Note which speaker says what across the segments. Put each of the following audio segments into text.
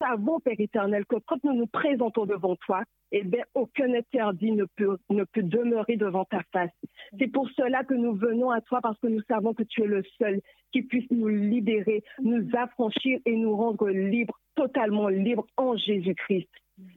Speaker 1: savons, Père éternel, que quand nous nous présentons devant toi, eh bien, aucun interdit ne peut, ne peut demeurer devant ta face. C'est pour cela que nous venons à toi parce que nous savons que tu es le seul qui puisse nous libérer, nous affranchir et nous rendre libres, totalement libres en Jésus-Christ.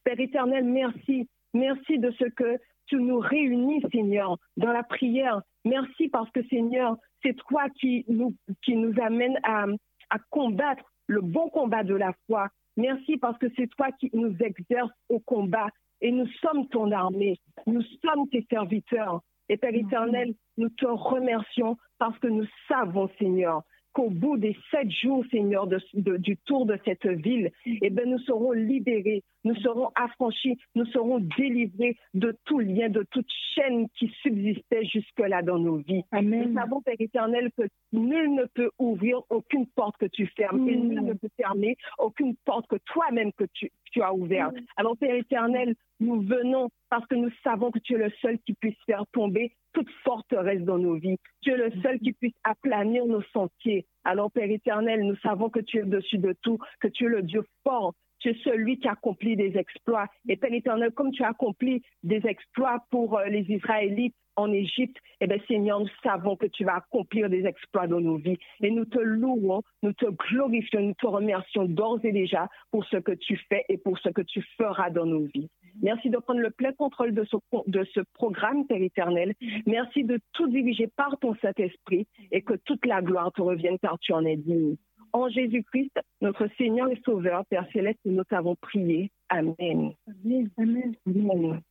Speaker 1: Père éternel, merci. Merci de ce que tu nous réunis, Seigneur, dans la prière. Merci parce que, Seigneur, c'est toi qui nous, qui nous amène à, à combattre le bon combat de la foi. Merci parce que c'est toi qui nous exerces au combat et nous sommes ton armée. Nous sommes tes serviteurs. Et Père éternel, nous te remercions parce que nous savons, Seigneur, qu'au bout des sept jours, Seigneur, du tour de cette ville, eh bien, nous serons libérés, nous serons affranchis, nous serons délivrés de tout lien, de toute chaîne qui subsistait jusque-là dans nos vies. Nous savons, Père éternel, que nul ne peut ouvrir aucune porte que tu fermes et nul ne peut fermer aucune porte que toi-même que tu, tu as ouverte. Alors, Père éternel, nous venons parce que nous savons que tu es le seul qui puisse faire tomber toute forteresse dans nos vies. Tu es le seul qui puisse aplanir nos sentiers. Alors, Père éternel, nous savons que tu es au-dessus de tout, que tu es le Dieu fort, tu es celui qui accomplit des exploits. Et Père éternel, comme tu as accompli des exploits pour euh, les Israélites en Égypte, eh bien, Seigneur, nous savons que tu vas accomplir des exploits dans nos vies. Et nous te louons, nous te glorifions, nous te remercions d'ores et déjà pour ce que tu fais et pour ce que tu feras dans nos vies. Merci de prendre le plein contrôle de ce, de ce programme, Père éternel. Merci de tout diriger par ton Saint-Esprit et que toute la gloire te revienne car tu en es digne. En Jésus-Christ, notre Seigneur et Sauveur, Père Céleste, nous t'avons prié. Amen. Amen. Amen.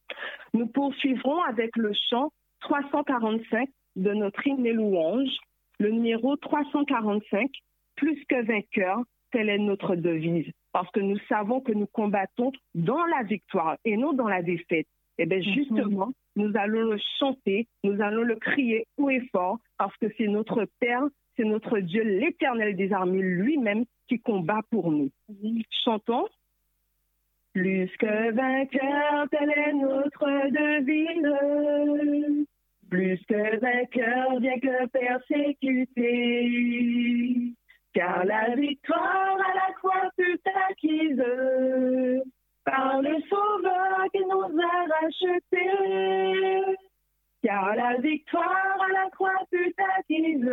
Speaker 1: Nous poursuivrons avec le chant 345 de notre hymne et louange, le numéro 345, plus que vainqueur, telle est notre devise, parce que nous savons que nous combattons dans la victoire et non dans la défaite. Et eh bien justement, nous allons le chanter, nous allons le crier haut et fort, parce que c'est notre Père, c'est notre Dieu, l'éternel des armées lui-même qui combat pour nous. Chantons. Plus que vainqueur, telle est notre devise. Plus que vainqueur, bien que persécuté. Car la victoire à la croix fut acquise par le Sauveur qui nous a rachetés. Car la victoire à la croix fut acquise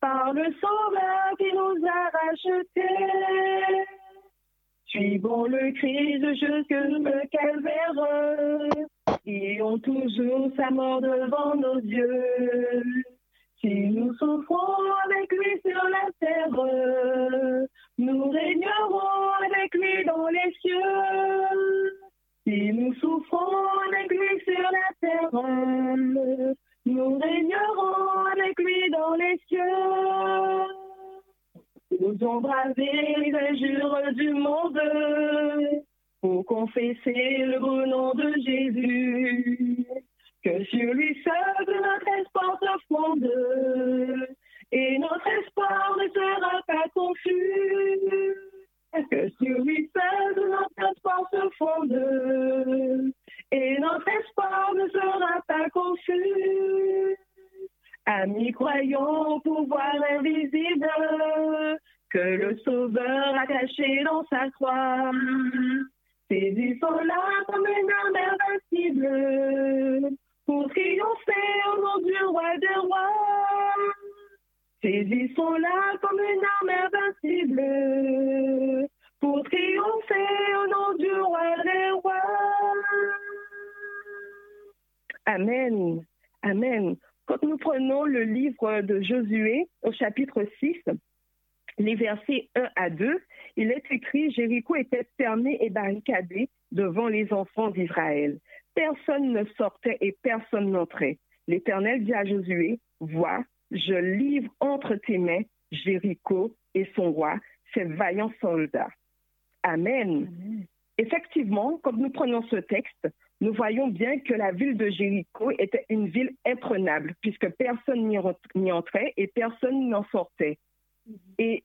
Speaker 1: par le Sauveur qui nous a rachetés. Suivons le Christ jusque le calvaire, ont toujours sa mort devant nos yeux. Si nous souffrons avec lui sur la terre, nous régnerons avec lui dans les cieux. Si nous souffrons avec lui sur la terre, nous régnerons avec lui dans les cieux. Nous embraser les jures du monde pour confesser le beau nom de Jésus que sur lui seul notre espoir se fonde, et notre espoir ne sera pas confus. Que sur lui seul notre espoir se fonde, et notre espoir ne sera pas confus. Amis croyons au pouvoir invisible que le Sauveur a caché dans sa croix. Là comme une arme invincible pour triompher au nom du roi des rois. Ces sont là comme une arme invincible pour triompher au nom du roi des rois. Amen. Amen. Quand nous prenons le livre de Josué au chapitre 6, les versets 1 à 2, il est écrit Jéricho était fermé et barricadé devant les enfants d'Israël. Personne ne sortait et personne n'entrait. L'Éternel dit à Josué, Vois, je livre entre tes mains Jéricho et son roi, ses vaillants soldats. Amen. Effectivement, comme nous prenons ce texte, nous voyons bien que la ville de Jéricho était une ville imprenable, puisque personne n'y entrait et personne n'en sortait. Mhm. Et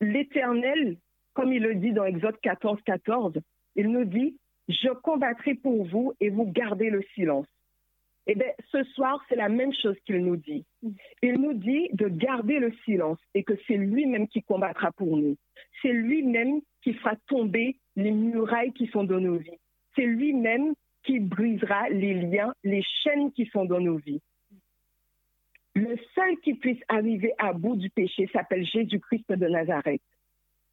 Speaker 1: l'Éternel, comme il le dit dans Exode 14, 14, il nous dit, je combattrai pour vous et vous gardez le silence. Eh bien, ce soir, c'est la même chose qu'il nous dit. Il nous dit de garder le silence et que c'est lui-même qui combattra pour nous. C'est lui-même qui fera tomber les murailles qui sont dans nos vies. C'est lui-même qui brisera les liens, les chaînes qui sont dans nos vies. Le seul qui puisse arriver à bout du péché s'appelle Jésus-Christ de Nazareth.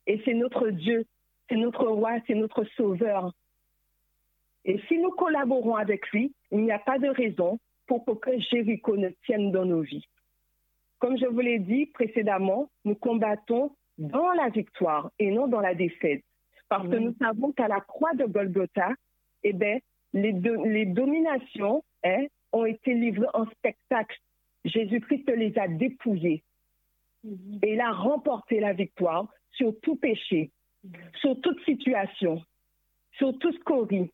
Speaker 1: Et c'est notre Dieu, c'est notre roi, c'est notre sauveur. Et si nous collaborons avec lui, il n'y a pas de raison pour que Jéricho ne tienne dans nos vies. Comme je vous l'ai dit précédemment, nous combattons dans la victoire et non dans la défaite. Parce que nous savons qu'à la croix de Golgotha, eh bien, les, les dominations hein, ont été livrées en spectacle. Jésus-Christ les a dépouillées. Et il a remporté la victoire sur tout péché, sur toute situation, sur tout scorie.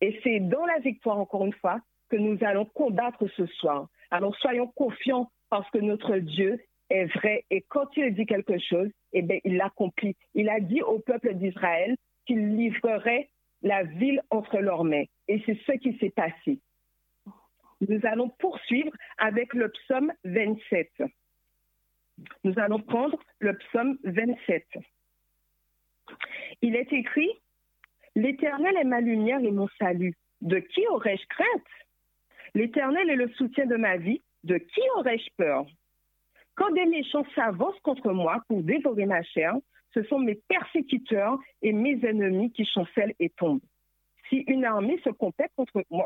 Speaker 1: Et c'est dans la victoire, encore une fois, que nous allons combattre ce soir. Alors soyons confiants parce que notre Dieu est vrai et quand il dit quelque chose, eh bien, il l'accomplit. Il a dit au peuple d'Israël qu'il livrerait la ville entre leurs mains. Et c'est ce qui s'est passé. Nous allons poursuivre avec le psaume 27. Nous allons prendre le psaume 27. Il est écrit, L'Éternel est ma lumière et mon salut. De qui aurais-je crainte? L'Éternel est le soutien de ma vie. De qui aurais-je peur? Quand des méchants s'avancent contre moi pour dévorer ma chair, ce sont mes persécuteurs et mes ennemis qui chancellent et tombent. Si une armée se compète contre moi,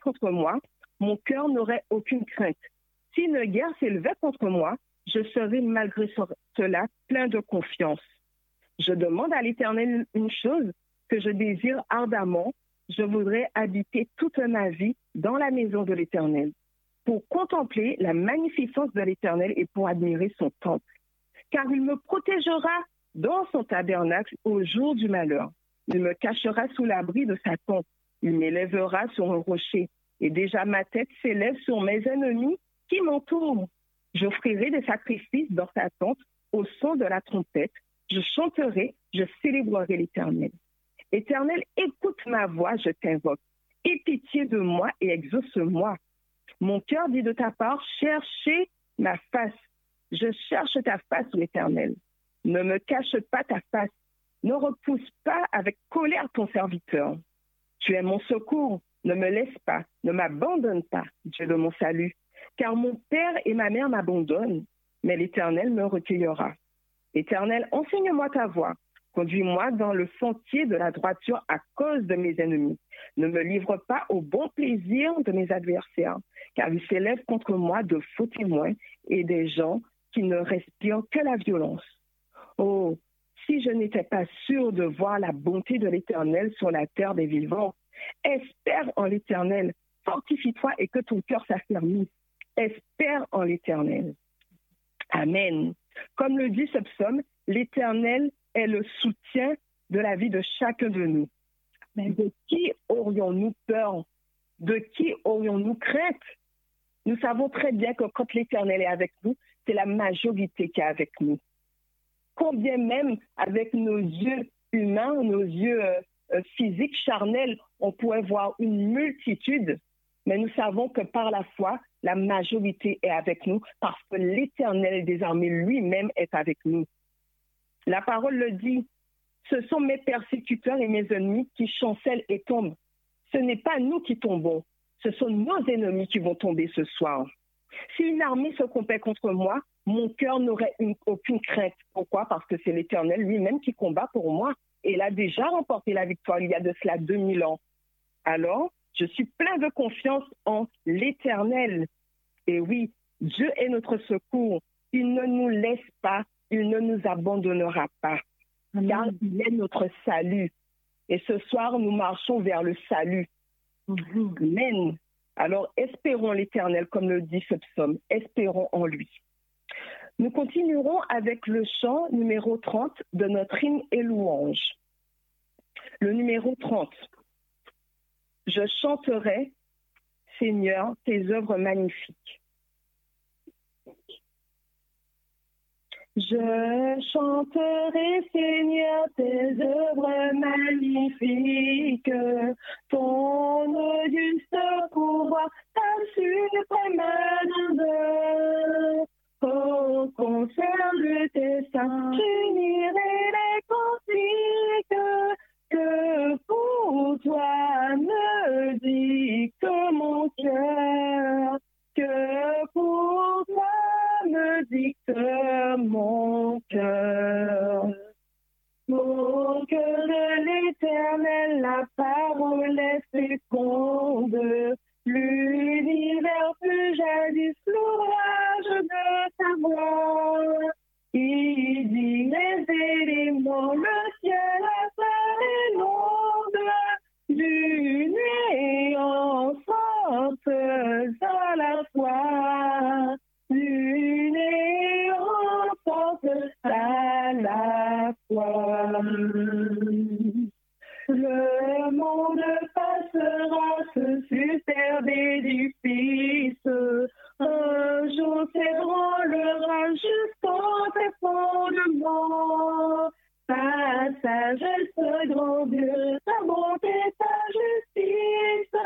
Speaker 1: contre moi mon cœur n'aurait aucune crainte. Si une guerre s'élevait contre moi, je serais malgré cela plein de confiance. Je demande à l'Éternel une chose que je désire ardemment, je voudrais habiter toute ma vie dans la maison de l'Éternel, pour contempler la magnificence de l'Éternel et pour admirer son temple. Car il me protégera dans son tabernacle au jour du malheur. Il me cachera sous l'abri de sa tente. Il m'élèvera sur un rocher. Et déjà ma tête s'élève sur mes ennemis qui m'entourent. J'offrirai des sacrifices dans sa tente au son de la trompette. Je chanterai, je célébrerai l'Éternel. Éternel, écoute ma voix, je t'invoque. Aie pitié de moi et exauce-moi. Mon cœur dit de ta part, cherchez ma face. Je cherche ta face, l'Éternel. Ne me cache pas ta face. Ne repousse pas avec colère ton serviteur. Tu es mon secours. Ne me laisse pas. Ne m'abandonne pas, Dieu de mon salut. Car mon père et ma mère m'abandonnent, mais l'Éternel me recueillera. Éternel, enseigne-moi ta voie. Conduis-moi dans le sentier de la droiture à cause de mes ennemis. Ne me livre pas au bon plaisir de mes adversaires, car ils s'élèvent contre moi de faux témoins et des gens qui ne respirent que la violence. Oh, si je n'étais pas sûr de voir la bonté de l'Éternel sur la terre des vivants, espère en l'Éternel, fortifie-toi et que ton cœur s'affermisse. Espère en l'Éternel. Amen. Comme le dit ce psaume, l'Éternel est le soutien de la vie de chacun de nous. Mais de qui aurions-nous peur? De qui aurions-nous crainte? Nous savons très bien que quand l'Éternel est avec nous, c'est la majorité qui est avec nous. Combien même avec nos yeux humains, nos yeux euh, euh, physiques, charnels, on pourrait voir une multitude, mais nous savons que par la foi, la majorité est avec nous parce que l'Éternel des lui-même est avec nous. La parole le dit, ce sont mes persécuteurs et mes ennemis qui chancellent et tombent. Ce n'est pas nous qui tombons, ce sont nos ennemis qui vont tomber ce soir. Si une armée se compait contre moi, mon cœur n'aurait aucune crainte. Pourquoi? Parce que c'est l'Éternel lui-même qui combat pour moi. Et il a déjà remporté la victoire il y a de cela 2000 ans. Alors, je suis plein de confiance en l'Éternel. Et oui, Dieu est notre secours. Il ne nous laisse pas il ne nous abandonnera pas, car il est notre salut. Et ce soir, nous marchons vers le salut. Amen. Alors, espérons l'Éternel, comme le dit ce psaume, espérons en lui. Nous continuerons avec le chant numéro 30 de notre hymne et louange. Le numéro 30. Je chanterai, Seigneur, tes œuvres magnifiques. Je chanterai, Seigneur, tes œuvres magnifiques, ton auguste pouvoir, ta suprême grandeur. Oh, conserve tes saints, j'unirai les
Speaker 2: cantiques que pour toi me dicte mon cœur, que pour toi dicte mon cœur. Pour que de l'éternel la parole est
Speaker 1: féconde, l'univers fut jadis l'orage de ta voix. Il dit les éléments, le ciel, la terre et l'onde, du néant sortent à la fois néant sortent à la fois. Le monde passera ce superbe édifice. Un jour s'ébranlera jusqu'au tes fondements. Passage ce grand Dieu, ta bonté, ta justice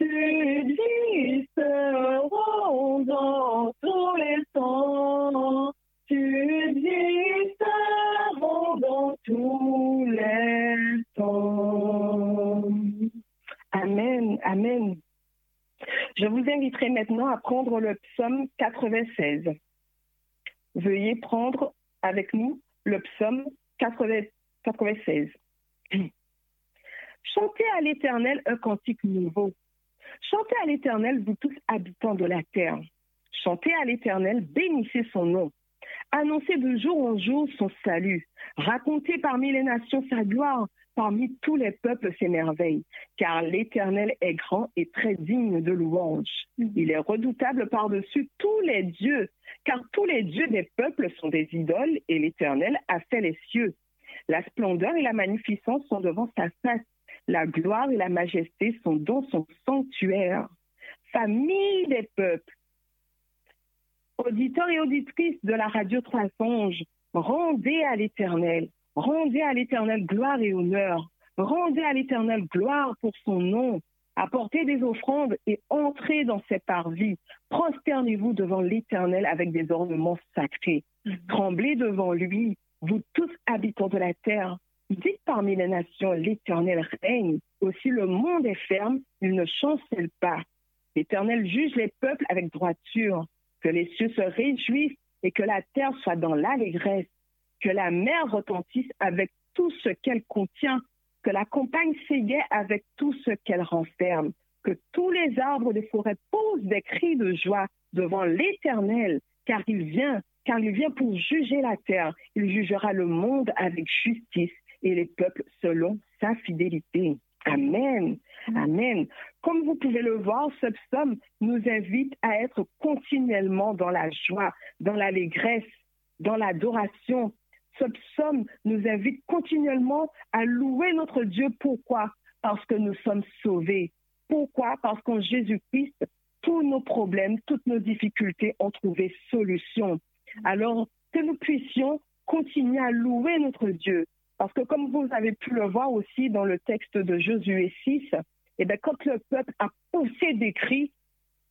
Speaker 1: subsisteront dans tous les temps. Subsisteront dans tous les temps. Amen, amen. Je vous inviterai maintenant à prendre le psaume 96. Veuillez prendre avec nous le psaume 96. Chantez à l'Éternel un cantique nouveau. Chantez à l'Éternel, vous tous habitants de la terre. Chantez à l'Éternel, bénissez son nom. Annoncez de jour en jour son salut. Racontez parmi les nations sa gloire, parmi tous les peuples ses merveilles. Car l'Éternel est grand et très digne de louange. Il est redoutable par-dessus tous les dieux, car tous les dieux des peuples sont des idoles et l'Éternel a fait les cieux. La splendeur et la magnificence sont devant sa face. La gloire et la majesté sont dans son sanctuaire. Famille des peuples, auditeurs et auditrices de la radio Trois Songes, rendez à l'Éternel, rendez à l'Éternel gloire et honneur, rendez à l'Éternel gloire pour son nom, apportez des offrandes et entrez dans ses parvis, prosternez-vous devant l'Éternel avec des ornements sacrés, tremblez devant lui, vous tous habitants de la terre, dites parmi les nations, l'Éternel règne, aussi le monde est ferme, il ne chancelle pas. L'Éternel juge les peuples avec droiture, que les cieux se réjouissent et que la terre soit dans l'allégresse, que la mer retentisse avec tout ce qu'elle contient, que la campagne s'égaie avec tout ce qu'elle renferme, que tous les arbres des forêts posent des cris de joie devant l'Éternel, car il vient, car il vient pour juger la terre. Il jugera le monde avec justice et les peuples selon sa fidélité. Amen. Amen. Comme vous pouvez le voir, ce psaume nous invite à être continuellement dans la joie, dans l'allégresse, dans l'adoration. Ce psaume nous invite continuellement à louer notre Dieu. Pourquoi? Parce que nous sommes sauvés. Pourquoi? Parce qu'en Jésus-Christ, tous nos problèmes, toutes nos difficultés ont trouvé solution. Alors que nous puissions continuer à louer notre Dieu, parce que comme vous avez pu le voir aussi dans le texte de Josué 6, eh bien, quand le peuple a poussé des cris,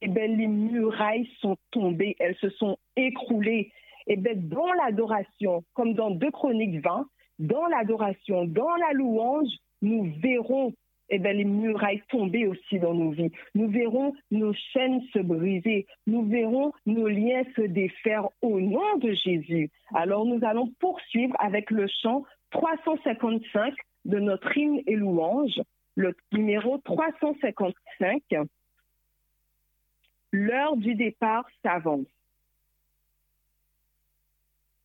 Speaker 1: eh bien, les murailles sont tombées, elles se sont écroulées. Et eh bien, dans l'adoration, comme dans 2 Chroniques 20, dans l'adoration, dans la louange, nous verrons eh bien, les murailles tomber aussi dans nos vies. Nous verrons nos chaînes se briser. Nous verrons nos liens se défaire au nom de Jésus. Alors nous allons poursuivre avec le chant 355 de notre hymne et louange, le numéro 355. L'heure du départ s'avance.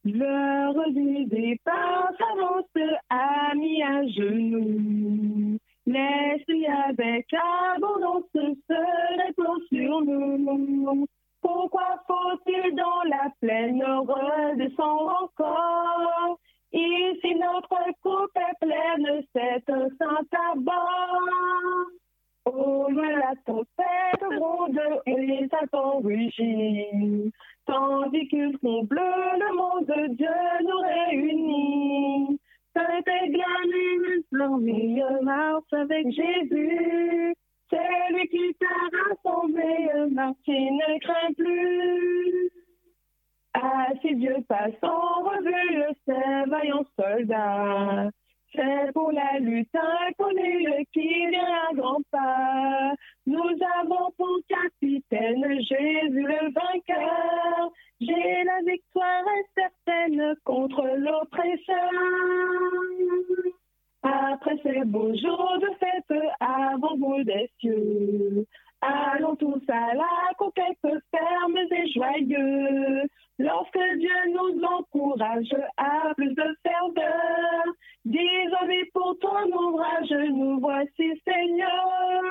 Speaker 1: L'heure du départ s'avance, amis à genoux. Laisse avec abondance se répand sur nous. Pourquoi faut-il dans la plaine redescendre encore? Ici notre coupe est pleine, c'est saint tabac. Au loin la tempête gronde et les. Tandis qu'ils font bleu, le monde de Dieu nous réunit. Et bien l'envie marche avec Jésus. C'est lui qui t'a rassemblé, qui ne craint plus. Si Dieu passe en revue ces vaillants soldats, c'est pour la lutte inconnue qui vient à grands pas. Nous avons pour capitaine Jésus le vainqueur. J'ai la victoire certaine contre l'oppresseur.
Speaker 2: Après ces beaux jours de fête, avant vous des cieux, allons tous à la conquête fermes et joyeux. Lorsque Dieu nous encourage à plus de ferveur, désolé pour ton ouvrage, nous voici Seigneur.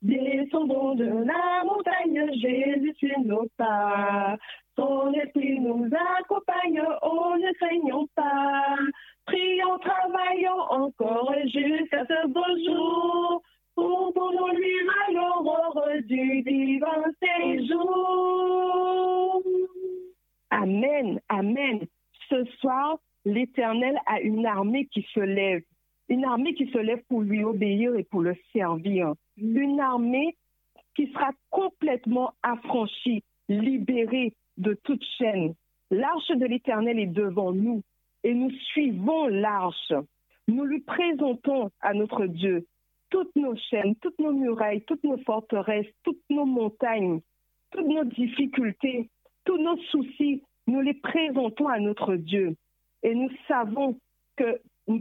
Speaker 2: Descendons de la montagne, Jésus suit nos pas. Son esprit nous accompagne, oh ne craignons pas. Prions, travaillons encore jusqu'à ce beau jour. Pour nous lui à l'aurore du divin séjour. Amen, Amen. Ce soir, l'Éternel a une armée qui se lève. Une armée qui se lève pour lui obéir et pour le servir. Une armée qui sera complètement affranchie, libérée de toute chaîne. L'arche de l'Éternel est devant nous et nous suivons l'arche. Nous lui présentons à notre Dieu toutes nos chaînes, toutes nos murailles, toutes nos forteresses, toutes nos montagnes, toutes nos difficultés, tous nos soucis, nous les présentons à notre Dieu. Et nous savons que,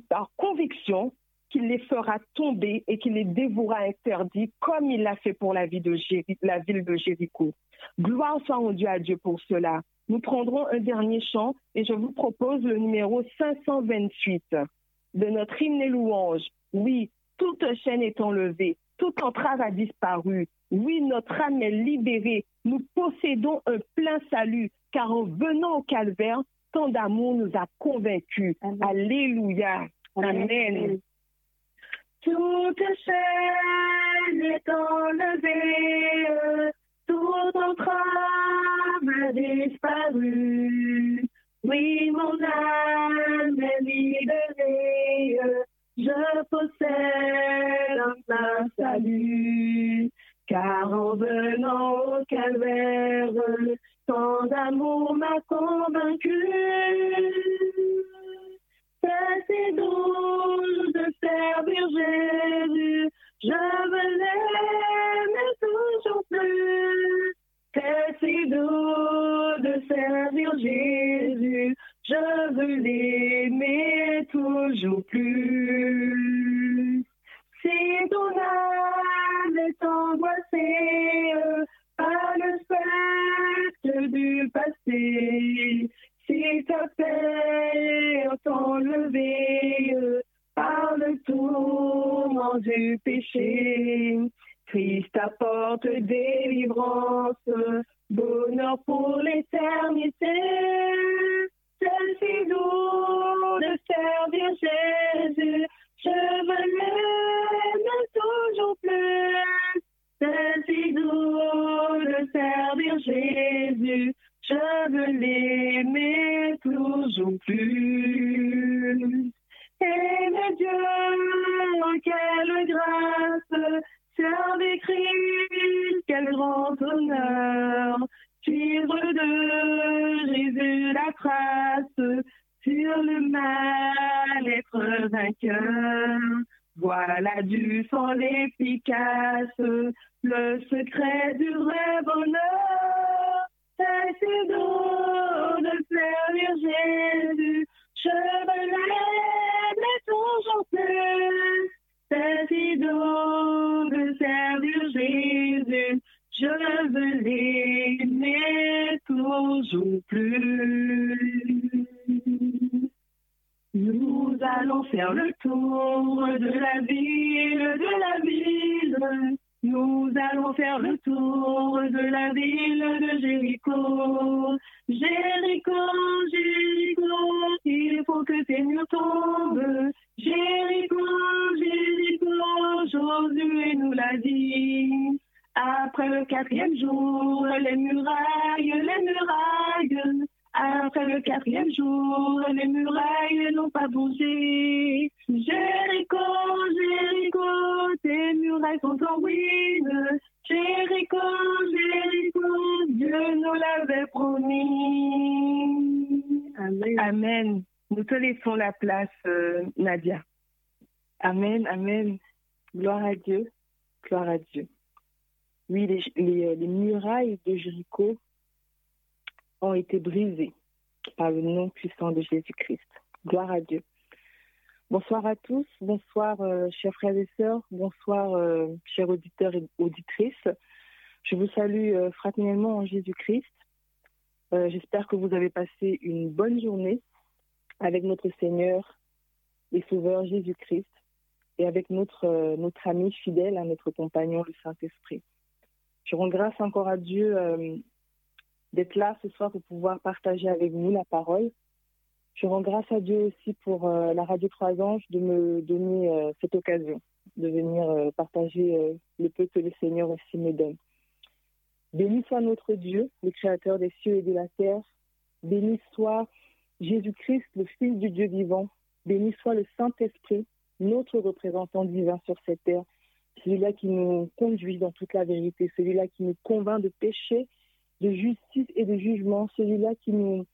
Speaker 2: par conviction, qu'il les fera tomber et qu'il les dévouera interdits, comme il l'a fait pour la, ville de Jéricho. Gloire soit rendue à Dieu pour cela. Nous prendrons un dernier chant et je vous propose le numéro 528 de notre hymne et louange. Oui, toute chaîne est enlevée, toute entrave a disparu. Oui, notre âme est libérée. Nous possédons un plein salut, car en venant au calvaire, tant d'amour nous a convaincus. Alléluia. Amen. Toute chaîne est enlevée, toute entrave a disparu. Oui, mon âme est libérée, je possède un salut. Car en venant au calvaire, tant d'amour m'a convaincu. C'est si doux de servir Jésus, je veux l'aimer toujours plus. C'est si doux de servir Jésus, je veux l'aimer toujours plus. Si ton âme est angoissée par le spectre du passé, si ta paix est enlevée par le tourment du péché, Christ apporte délivrance, bonheur pour l'éternité.
Speaker 3: Frères et sœurs, bonsoir euh, chers auditeurs et auditrices. Je vous salue euh, fraternellement en Jésus-Christ. J'espère que vous avez passé une bonne journée avec notre Seigneur et Sauveur Jésus-Christ et avec notre, notre ami fidèle, à notre compagnon, le Saint-Esprit. Je rends grâce encore à Dieu d'être là ce soir pour pouvoir partager avec vous la parole je rends grâce à Dieu aussi pour euh, la Radio Trois Anges de me donner euh, cette occasion de venir euh, partager le peu que le Seigneur aussi me donne. Béni soit notre Dieu, le Créateur des cieux et de la terre. Béni soit Jésus-Christ, le Fils du Dieu vivant. Béni soit le Saint-Esprit, notre représentant divin sur cette terre. Celui-là qui nous conduit dans toute la vérité, celui-là qui nous convainc de péché, de justice et de jugement, celui-là qui nous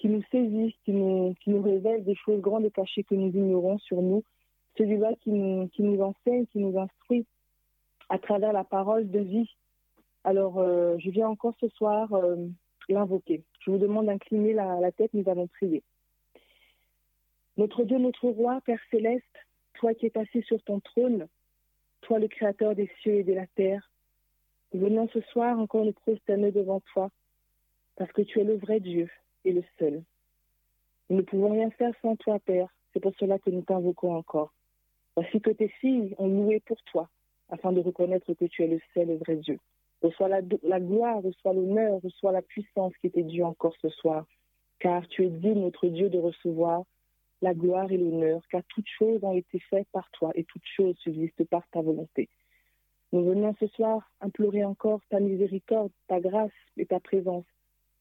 Speaker 3: qui nous saisit, qui nous, qui nous révèle des choses grandes et cachées que nous ignorons sur nous, celui-là qui nous, enseigne, qui nous instruit à travers la parole de vie. Alors, euh, je viens encore ce soir euh, l'invoquer. Je vous demande d'incliner la, tête, nous allons prier. Notre Dieu, notre roi, Père céleste, toi qui es assis sur ton trône, toi le créateur des cieux et de la terre, venons ce soir encore nous prosterner devant toi, parce que tu es le vrai Dieu, et le seul. Nous ne pouvons rien faire sans toi, Père. C'est pour cela que nous t'invoquons encore. Voici que tes filles ont loué pour toi, afin de reconnaître que tu es le seul et vrai Dieu. Reçois la, la gloire, reçois l'honneur, reçois la puissance qui t'est due encore ce soir, car tu es digne, notre Dieu, de recevoir la gloire et l'honneur, car toutes choses ont été faites par toi et toutes choses subsistent par ta volonté. Nous venons ce soir implorer encore ta miséricorde, ta grâce et ta présence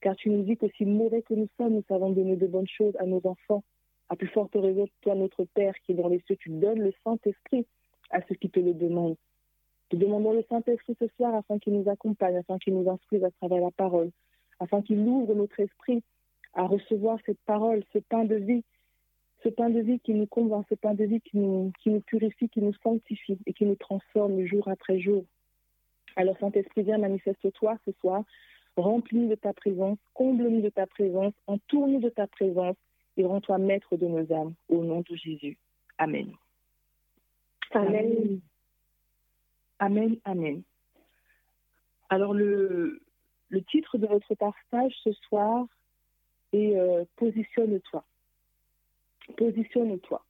Speaker 3: car tu nous dis qu'aussi mauvais que nous sommes, nous savons donner de bonnes choses à nos enfants. À plus forte raison, toi, notre Père qui est dans les cieux, tu donnes le Saint-Esprit à ceux qui te le demandent. Nous demandons le Saint-Esprit ce soir afin qu'il nous accompagne, afin qu'il nous instruise à travers la parole, afin qu'il ouvre notre esprit à recevoir cette parole, ce pain de vie, ce pain de vie qui nous convainc, ce pain de vie qui nous purifie, qui nous sanctifie et qui nous transforme jour après jour. Alors Saint-Esprit, viens, manifeste-toi ce soir Remplis de ta présence, comble-nous de ta présence, entoure-nous de ta présence et rends-toi maître de nos âmes. Au nom de Jésus. Amen. Amen. Amen, amen. Alors, le, le titre de votre partage ce soir est euh, Positionne-toi. Positionne-toi.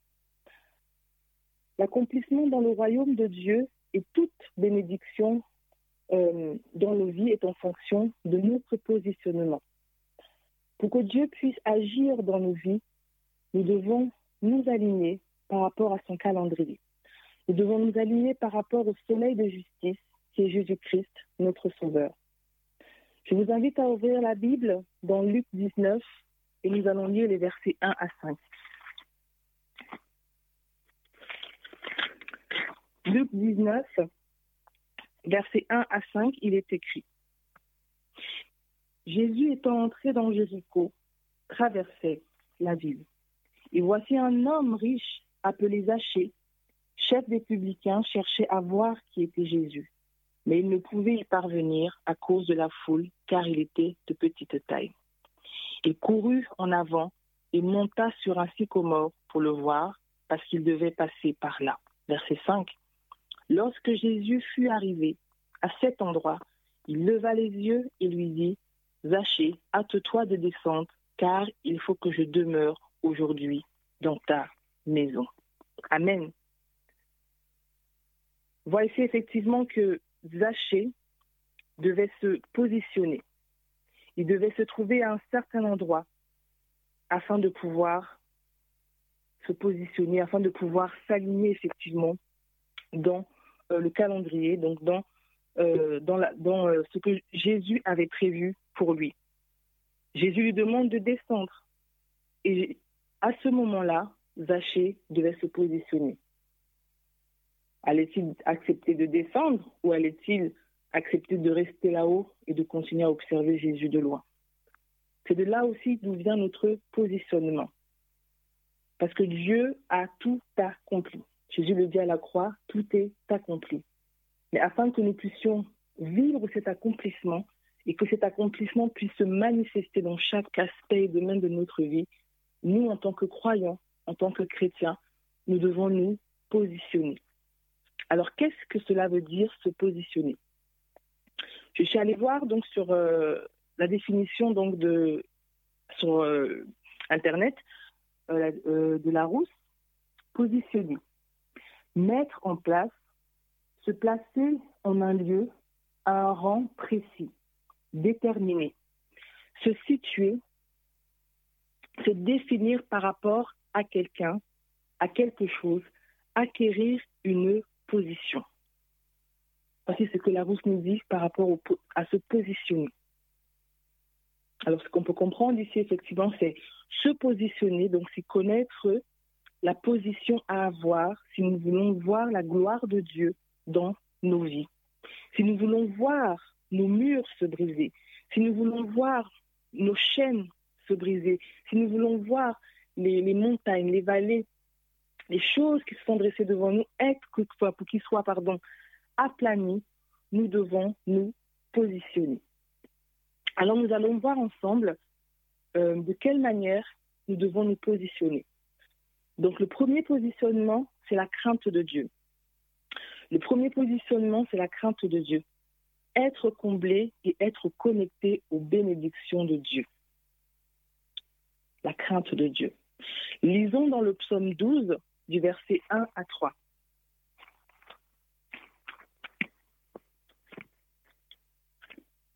Speaker 3: L'accomplissement dans le royaume de Dieu et toute bénédiction euh, dans nos vies est en fonction de notre positionnement. Pour que Dieu puisse agir dans nos vies, nous devons nous aligner par rapport à son calendrier. Nous devons nous aligner par rapport au soleil de justice qui est Jésus-Christ, notre Sauveur. Je vous invite à ouvrir la Bible dans Luc 19 et nous allons lire les versets 1 à 5. Luc 19, versets 1 à 5, il est écrit Jésus étant entré dans Jéricho, traversait la ville. Et voici un homme riche appelé Zachée, chef des publicains, cherchait à voir qui était Jésus. Mais il ne pouvait y parvenir à cause de la foule, car il était de petite taille. Il courut en avant et monta sur un sycomore pour le voir, parce qu'il devait passer par là. Verset 5. Lorsque Jésus fut arrivé à cet endroit, il leva les yeux et lui dit, Zachée, hâte-toi de descendre, car il faut que je demeure aujourd'hui dans ta maison. Amen. Voici effectivement que Zachée devait se positionner. Il devait se trouver à un certain endroit afin de pouvoir se positionner, afin de pouvoir s'aligner effectivement dans le calendrier, donc dans, euh, dans euh, ce que Jésus avait prévu pour lui. Jésus lui demande de descendre. Et à ce moment-là, Zachée devait se positionner. Allait-il accepter de descendre ou allait-il accepter de rester là-haut et de continuer à observer Jésus de loin? C'est de là aussi d'où vient notre positionnement. Parce que Dieu a tout accompli. Jésus le dit à la croix, tout est accompli. Mais afin que nous puissions vivre cet accomplissement et que cet accomplissement puisse se manifester dans chaque aspect et domaine de notre vie, nous, en tant que croyants, en tant que chrétiens, nous devons nous positionner. Alors, qu'est-ce que cela veut dire se positionner? Je suis allée voir donc sur euh, la définition de sur euh, internet euh, de la rousse positionner, mettre en place, se placer en un lieu à un rang précis, déterminé, se situer, se définir par rapport à quelqu'un, à quelque chose, acquérir une position. Voici ce que la rousse nous dit par rapport à se positionner. Alors, ce qu'on peut comprendre ici, effectivement, c'est se positionner, donc c'est connaître la position à avoir si nous voulons voir la gloire de Dieu dans nos vies. Si nous voulons voir nos murs se briser, si nous voulons voir nos chaînes se briser, si nous voulons voir les, montagnes, les vallées les choses qui se sont dressées devant nous, être pour qu'ils soient pardon, aplanis, nous devons nous positionner. Alors nous allons voir ensemble euh, de quelle manière nous devons nous positionner. Donc le premier positionnement, c'est la crainte de Dieu. Le premier positionnement, c'est la crainte de Dieu. Être comblé et être connecté aux bénédictions de Dieu. La crainte de Dieu. Lisons dans le psaume 12, du verset 1 à 3.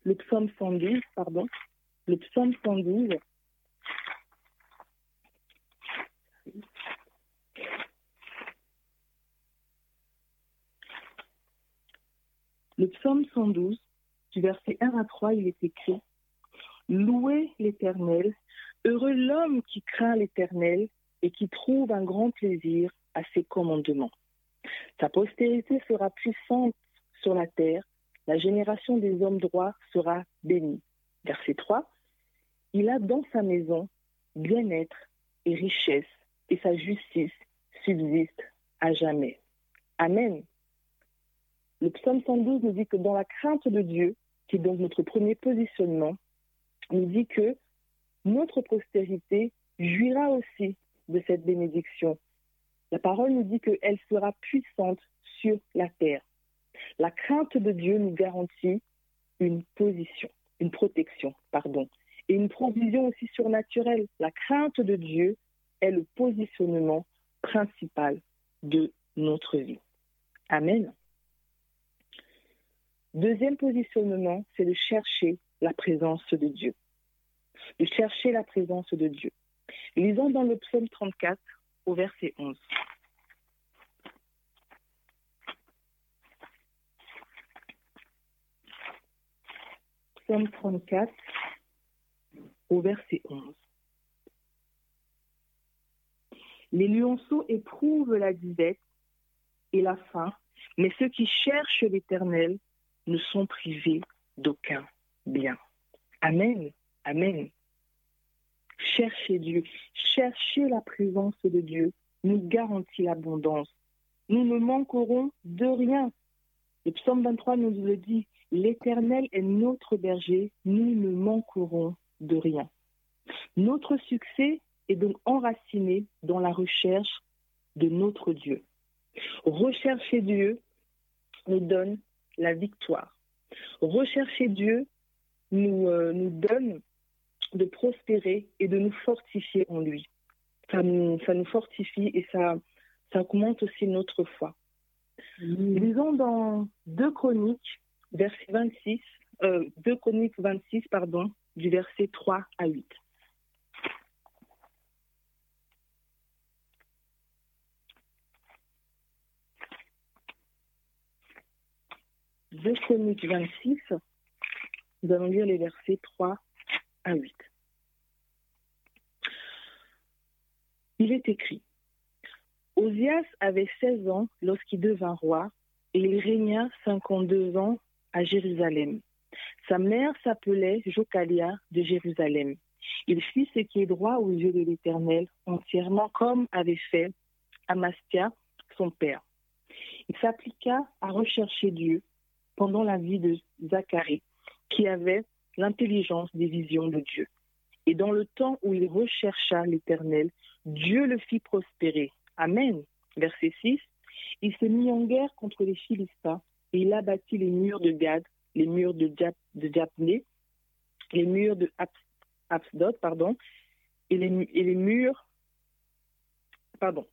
Speaker 3: Le psaume 112, pardon, le psaume 112. Le psaume 112, du verset 1 à 3, il est écrit Louez l'Éternel, heureux l'homme qui craint l'Éternel et qui trouve un grand plaisir à ses commandements. Sa postérité sera puissante sur la terre, la génération des hommes droits sera bénie. Verset 3. Il a dans sa maison bien-être et richesse, et sa justice subsiste à jamais. Amen. Le psaume 112 nous dit que dans la crainte de Dieu, qui est donc notre premier positionnement, nous dit que notre postérité jouira aussi de cette bénédiction. La parole nous dit qu'elle sera puissante sur la terre. La crainte de Dieu nous garantit une position, une protection, pardon, et une provision aussi surnaturelle. La crainte de Dieu est le positionnement principal de notre vie. Amen. Deuxième positionnement, c'est de chercher la présence de Dieu. De chercher la présence de Dieu. Lisons dans le psaume 34 au verset 11. Psaume 34 au verset 11. Les lionceaux éprouvent la disette et la faim, mais ceux qui cherchent l'Éternel ne sont privés d'aucun bien. Amen. Amen. Chercher Dieu, chercher la présence de Dieu nous garantit l'abondance. Nous ne manquerons de rien. Le psaume 23 nous le dit, l'Éternel est notre berger, nous ne manquerons de rien. Notre succès est donc enraciné dans la recherche de notre Dieu. Rechercher Dieu nous donne la victoire. Rechercher Dieu nous, euh, nous donne de prospérer et de nous fortifier en lui. Ça nous, ça nous fortifie et ça, ça augmente aussi notre foi. Lisons dans 2 Chroniques, verset 26, euh, 2 Chroniques 26, pardon, du verset 3 à 8. Deux Chroniques 26, nous allons lire les versets 3 à 8. Il est écrit Osias avait 16 ans lorsqu'il devint roi et il régna 52 ans à Jérusalem. Sa mère s'appelait Jocalia de Jérusalem. Il fit ce qui est droit aux yeux de l'Éternel entièrement comme avait fait Amastia, son père. Il s'appliqua à rechercher Dieu pendant la vie de Zacharie, qui avait l'intelligence des visions de Dieu. Et dans le temps où il rechercha l'Éternel, Dieu le fit prospérer. Amen. Verset 6. Il s'est mis en guerre contre les Philistins et il a bâti les murs de Gad, les murs de, Jap, de les murs de Absdod, pardon, et les, et les murs, pardon,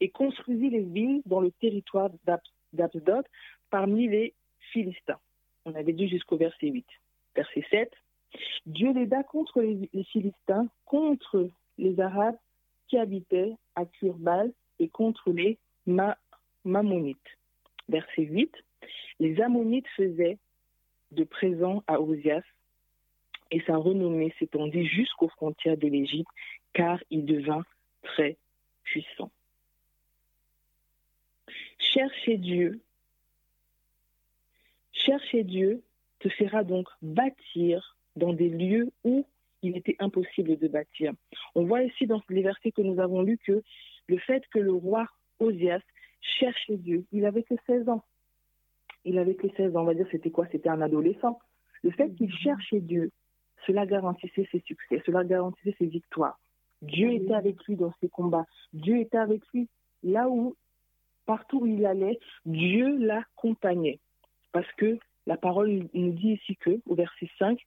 Speaker 3: et construisit les villes dans le territoire d'Absdod parmi les Philistins. On avait dit jusqu'au verset 8. Verset 7. Dieu l'aida contre les, Philistins, contre les Arabes qui habitaient à Kurbal et contre les Mammonites. Verset 8. Les Ammonites faisaient de présent à Osias et sa renommée s'étendit jusqu'aux frontières de l'Égypte car il devint très puissant. Chercher Dieu, chercher Dieu te fera donc bâtir dans des lieux où il était impossible de bâtir. On voit ici dans les versets que nous avons lus que le fait que le roi Osias cherchait Dieu, il avait que 16 ans. Il avait que 16 ans, on va dire c'était quoi? C'était un adolescent. Le fait qu'il cherchait Dieu, cela garantissait ses succès, cela garantissait ses victoires. Dieu était avec lui dans ses combats. Dieu était avec lui là où, partout où il allait, Dieu l'accompagnait. Parce que la parole nous dit ici que, au verset 5,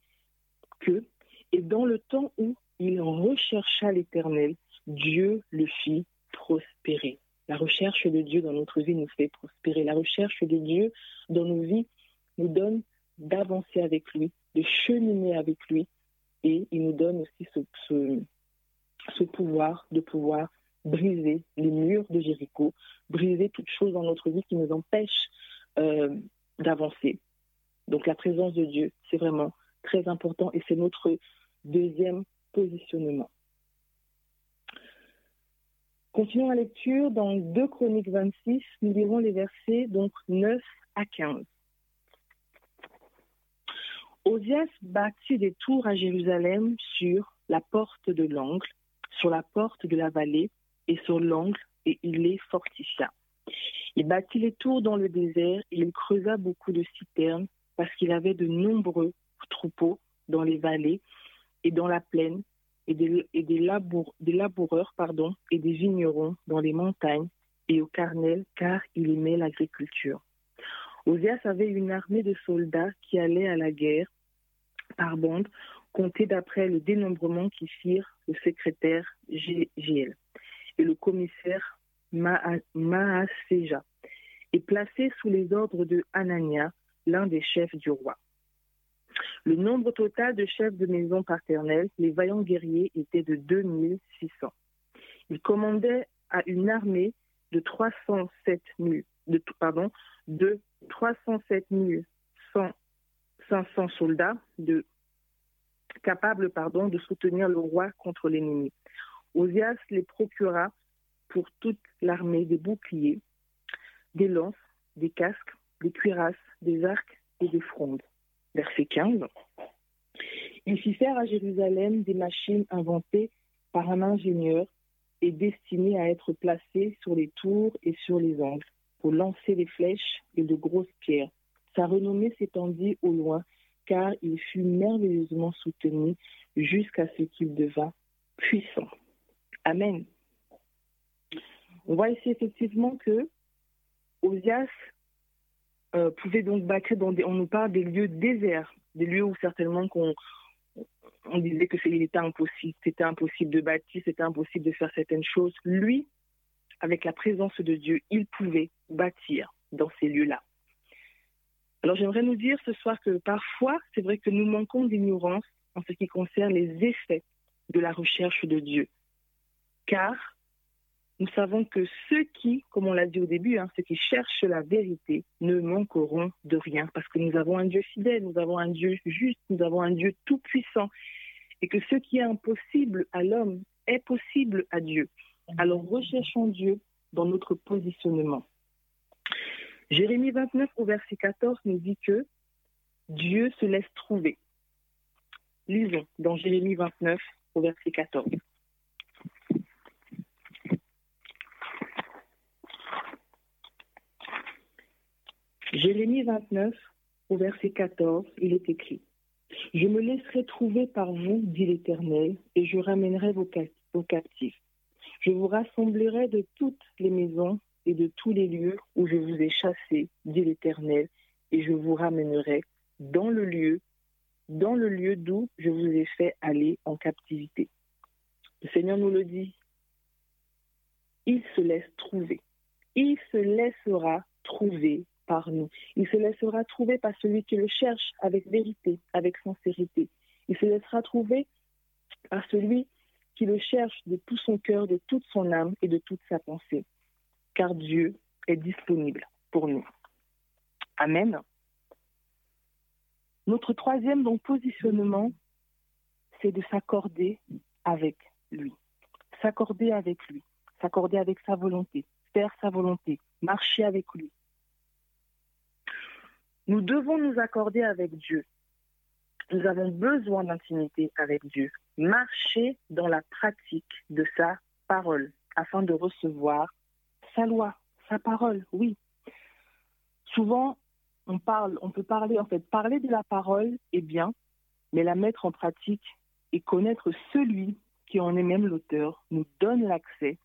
Speaker 3: que, et dans le temps où il rechercha l'Éternel, Dieu le fit prospérer. La recherche de Dieu dans notre vie nous fait prospérer. La recherche de Dieu dans nos vies nous donne d'avancer avec lui, de cheminer avec lui. Et il nous donne aussi ce, pouvoir de pouvoir briser les murs de Jéricho, briser toutes choses dans notre vie qui nous empêchent euh, d'avancer. Donc la présence de Dieu, c'est vraiment très important et c'est notre deuxième positionnement. Continuons la lecture dans 2 Chroniques 26, nous lirons les versets donc 9 à 15. Osias bâtit des tours à Jérusalem sur la porte de l'angle, sur la porte de la vallée et sur l'angle, et il les fortifia. Il bâtit les tours dans le désert et il creusa beaucoup de citernes parce qu'il avait de nombreux troupeaux dans les vallées et dans la plaine et des, laboureurs et des vignerons dans les montagnes et au Carnel car il aimait l'agriculture. Osias avait une armée de soldats qui allaient à la guerre par bande, compté d'après le dénombrement qui firent le secrétaire GL et le commissaire Maaseja, et placé sous les ordres de Anania, l'un des chefs du roi. Le nombre total de chefs de maison paternelle, les vaillants guerriers, était de 2600. Il commandait à une armée de 307 000, de, pardon, de 307 100 500 soldats capables pardon, de soutenir le roi contre l'ennemi. Osias les procura pour toute l'armée des boucliers, des lances, des casques, des cuirasses, des arcs et des frondes. Verset 15. Il fit faire à Jérusalem des machines inventées par un ingénieur et destinées à être placées sur les tours et sur les angles pour lancer des flèches et de grosses pierres sa renommée s'étendit au loin, car il fut merveilleusement soutenu jusqu'à ce qu'il devint puissant. Amen. On voit ici effectivement que Osias euh, pouvait donc bâtir dans des, on nous parle des lieux déserts, des lieux où certainement qu'on on disait que c'était impossible, c'était impossible de bâtir, c'était impossible de faire certaines choses. Lui, avec la présence de Dieu, il pouvait bâtir dans ces lieux-là. Alors j'aimerais nous dire ce soir que parfois, c'est vrai que nous manquons d'ignorance en ce qui concerne les effets de la recherche de Dieu. Car nous savons que ceux qui, comme on l'a dit au début, hein, ceux qui cherchent la vérité ne manqueront de rien parce que nous avons un Dieu fidèle, nous avons un Dieu juste, nous avons un Dieu tout-puissant et que ce qui est impossible à l'homme est possible à Dieu. Alors recherchons Dieu dans notre positionnement. Jérémie 29 au verset 14 nous dit que Dieu se laisse trouver. Lisons dans Jérémie 29 au verset 14. Jérémie 29 au verset 14, il est écrit Je me laisserai trouver par vous, dit l'Éternel, et je ramènerai vos captifs. Je vous rassemblerai de toutes les maisons et de tous les lieux où je vous ai chassés, dit l'Éternel, et je vous ramènerai dans le lieu, dans le lieu d'où je vous ai fait aller en captivité. Le Seigneur nous le dit. Il se laisse trouver. Il se laissera trouver nous. Il se laissera trouver par celui qui le cherche avec vérité, avec sincérité. Il se laissera trouver par celui qui le cherche de tout son cœur, de toute son âme et de toute sa pensée. Car Dieu est disponible pour nous. Amen. Notre troisième donc positionnement, c'est de s'accorder avec lui. S'accorder avec lui, s'accorder avec sa volonté, faire sa volonté, marcher avec lui. Nous devons nous accorder avec Dieu. Nous avons besoin d'intimité avec Dieu. Marcher dans la pratique de sa parole afin de recevoir sa loi, sa parole, oui. Souvent, on parle, on peut parler, en fait, parler de la parole est bien, mais la mettre en pratique et connaître celui qui en est même l'auteur nous donne l'accès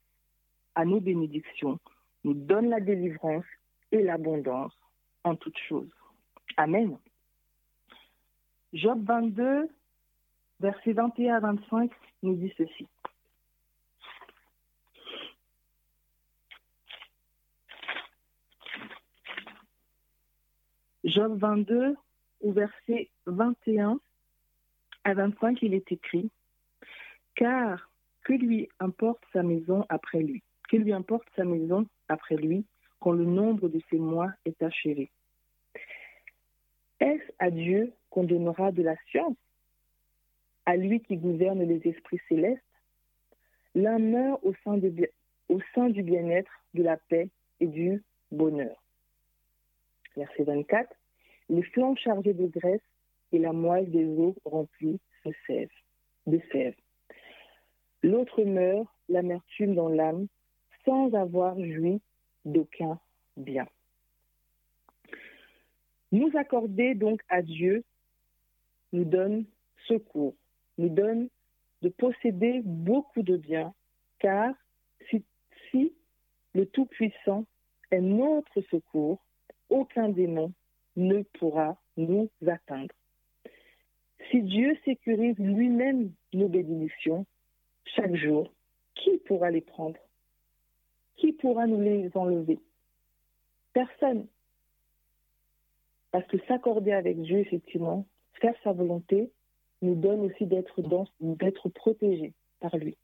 Speaker 3: à nos bénédictions, nous donne la délivrance et l'abondance en toutes choses. Amen. Job 22, versets 21 à 25, nous dit ceci. Job 22, au verset 21 à 25, il est écrit Car que lui importe sa maison après lui Que lui importe sa maison après lui quand le nombre de ses mois est achevé Est-ce à Dieu qu'on donnera de la science? À lui qui gouverne les esprits célestes? L'un meurt au sein, du bien-être, de la paix et du bonheur. Verset 24. Les flancs chargés de graisse et la moelle des eaux remplies de sève. De. L'autre meurt, l'amertume dans l'âme, sans avoir joui d'aucun bien. Nous accorder donc à Dieu nous donne secours, nous donne de posséder beaucoup de biens, car si, le Tout-Puissant est notre secours, aucun démon ne pourra nous atteindre. Si Dieu sécurise lui-même nos bénédictions chaque jour, qui pourra les prendre? Qui pourra nous les enlever? Personne. Parce que s'accorder avec Dieu, effectivement, faire sa volonté, nous donne aussi d'être d'être protégés par lui.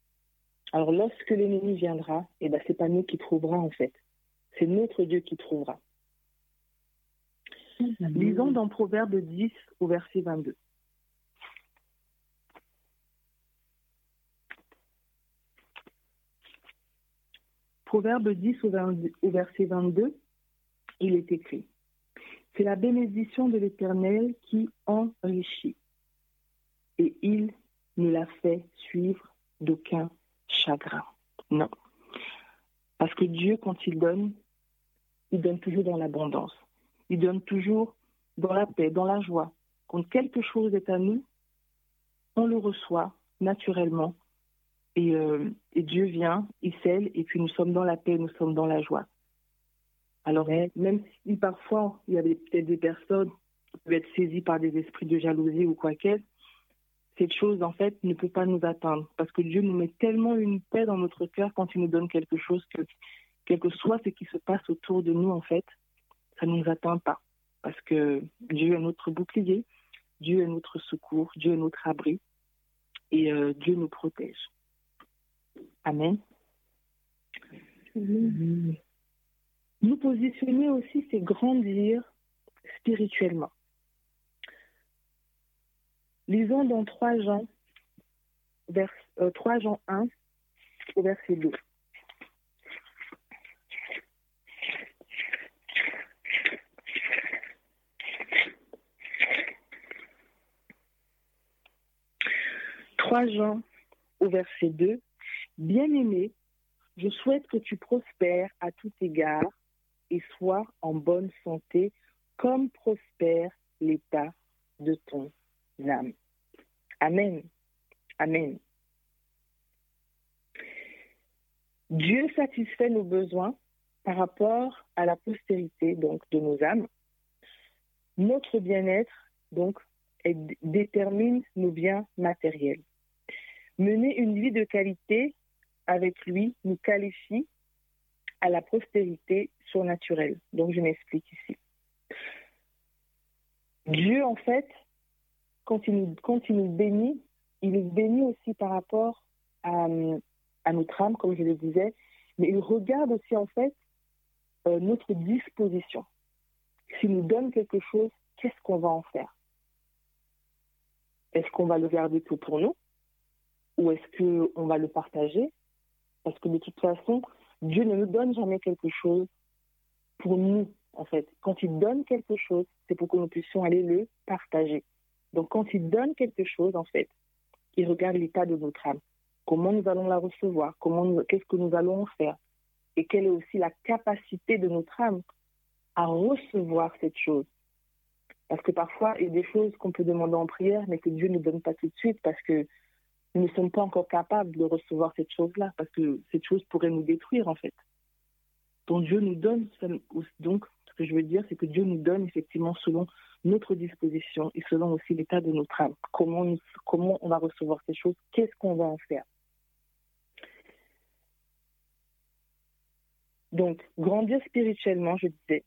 Speaker 3: Alors lorsque l'ennemi viendra, eh ben, c'est pas nous qui trouvera en fait. C'est notre Dieu qui trouvera. Lisons dans Proverbe 10 au verset 22. Proverbe 10 au, verset 22, il est écrit C'est la bénédiction de l'Éternel qui enrichit, et il ne la fait suivre d'aucun chagrin. Non. Parce que Dieu, quand il donne, il donne toujours dans l'abondance il donne toujours dans la paix, dans la joie. Quand quelque chose est à nous, on le reçoit naturellement. Et, euh, Dieu vient, il scelle, et puis nous sommes dans la paix, nous sommes dans la joie. Alors, même si parfois il y avait peut-être des personnes qui peuvent être saisies par des esprits de jalousie ou quoi qu'elle, cette chose, en fait, ne peut pas nous atteindre. Parce que Dieu nous met tellement une paix dans notre cœur quand il nous donne quelque chose que, quel que soit ce qui se passe autour de nous, en fait, ça ne nous atteint pas. Parce que Dieu est notre bouclier, Dieu est notre secours, Dieu est notre abri et euh, Dieu nous protège. Amen. Nous positionner aussi, c'est grandir spirituellement. Lisons dans 3 Jean, vers, 3 Jean 1 au verset 2. 3 Jean au verset 2, Bien-aimé, je souhaite que tu prospères à tout égard et sois en bonne santé comme prospère l'état de ton âme. Amen. Amen. Dieu satisfait nos besoins par rapport à la postérité donc de nos âmes. Notre bien-être donc détermine nos biens matériels. Mener une vie de qualité avec lui nous qualifie à la postérité surnaturelle. Donc je m'explique ici. Dieu, en fait, quand il, nous, bénit, il nous bénit aussi par rapport à, à notre âme, comme je le disais, mais il regarde aussi, en fait, euh, notre disposition. S'il nous donne quelque chose, qu'est-ce qu'on va en faire? Est-ce qu'on va le garder tout pour nous? Ou est-ce qu'on va le partager? Parce que de toute façon, Dieu ne nous donne jamais quelque chose pour nous, en fait. Quand il donne quelque chose, c'est pour que nous puissions aller le partager. Donc, quand il donne quelque chose, en fait, il regarde l'état de notre âme. Comment nous allons la recevoir? Comment Qu'est-ce que nous allons en faire? Et quelle est aussi la capacité de notre âme à recevoir cette chose? Parce que parfois, il y a des choses qu'on peut demander en prière, mais que Dieu ne donne pas tout de suite parce que nous ne sommes pas encore capables de recevoir cette chose-là, parce que cette chose pourrait nous détruire, en fait. Donc Dieu nous donne, donc ce que je veux dire, c'est que Dieu nous donne effectivement selon notre disposition et selon aussi l'état de notre âme. Comment, comment on va recevoir ces choses, qu'est-ce qu'on va en faire? Donc, grandir spirituellement, je disais.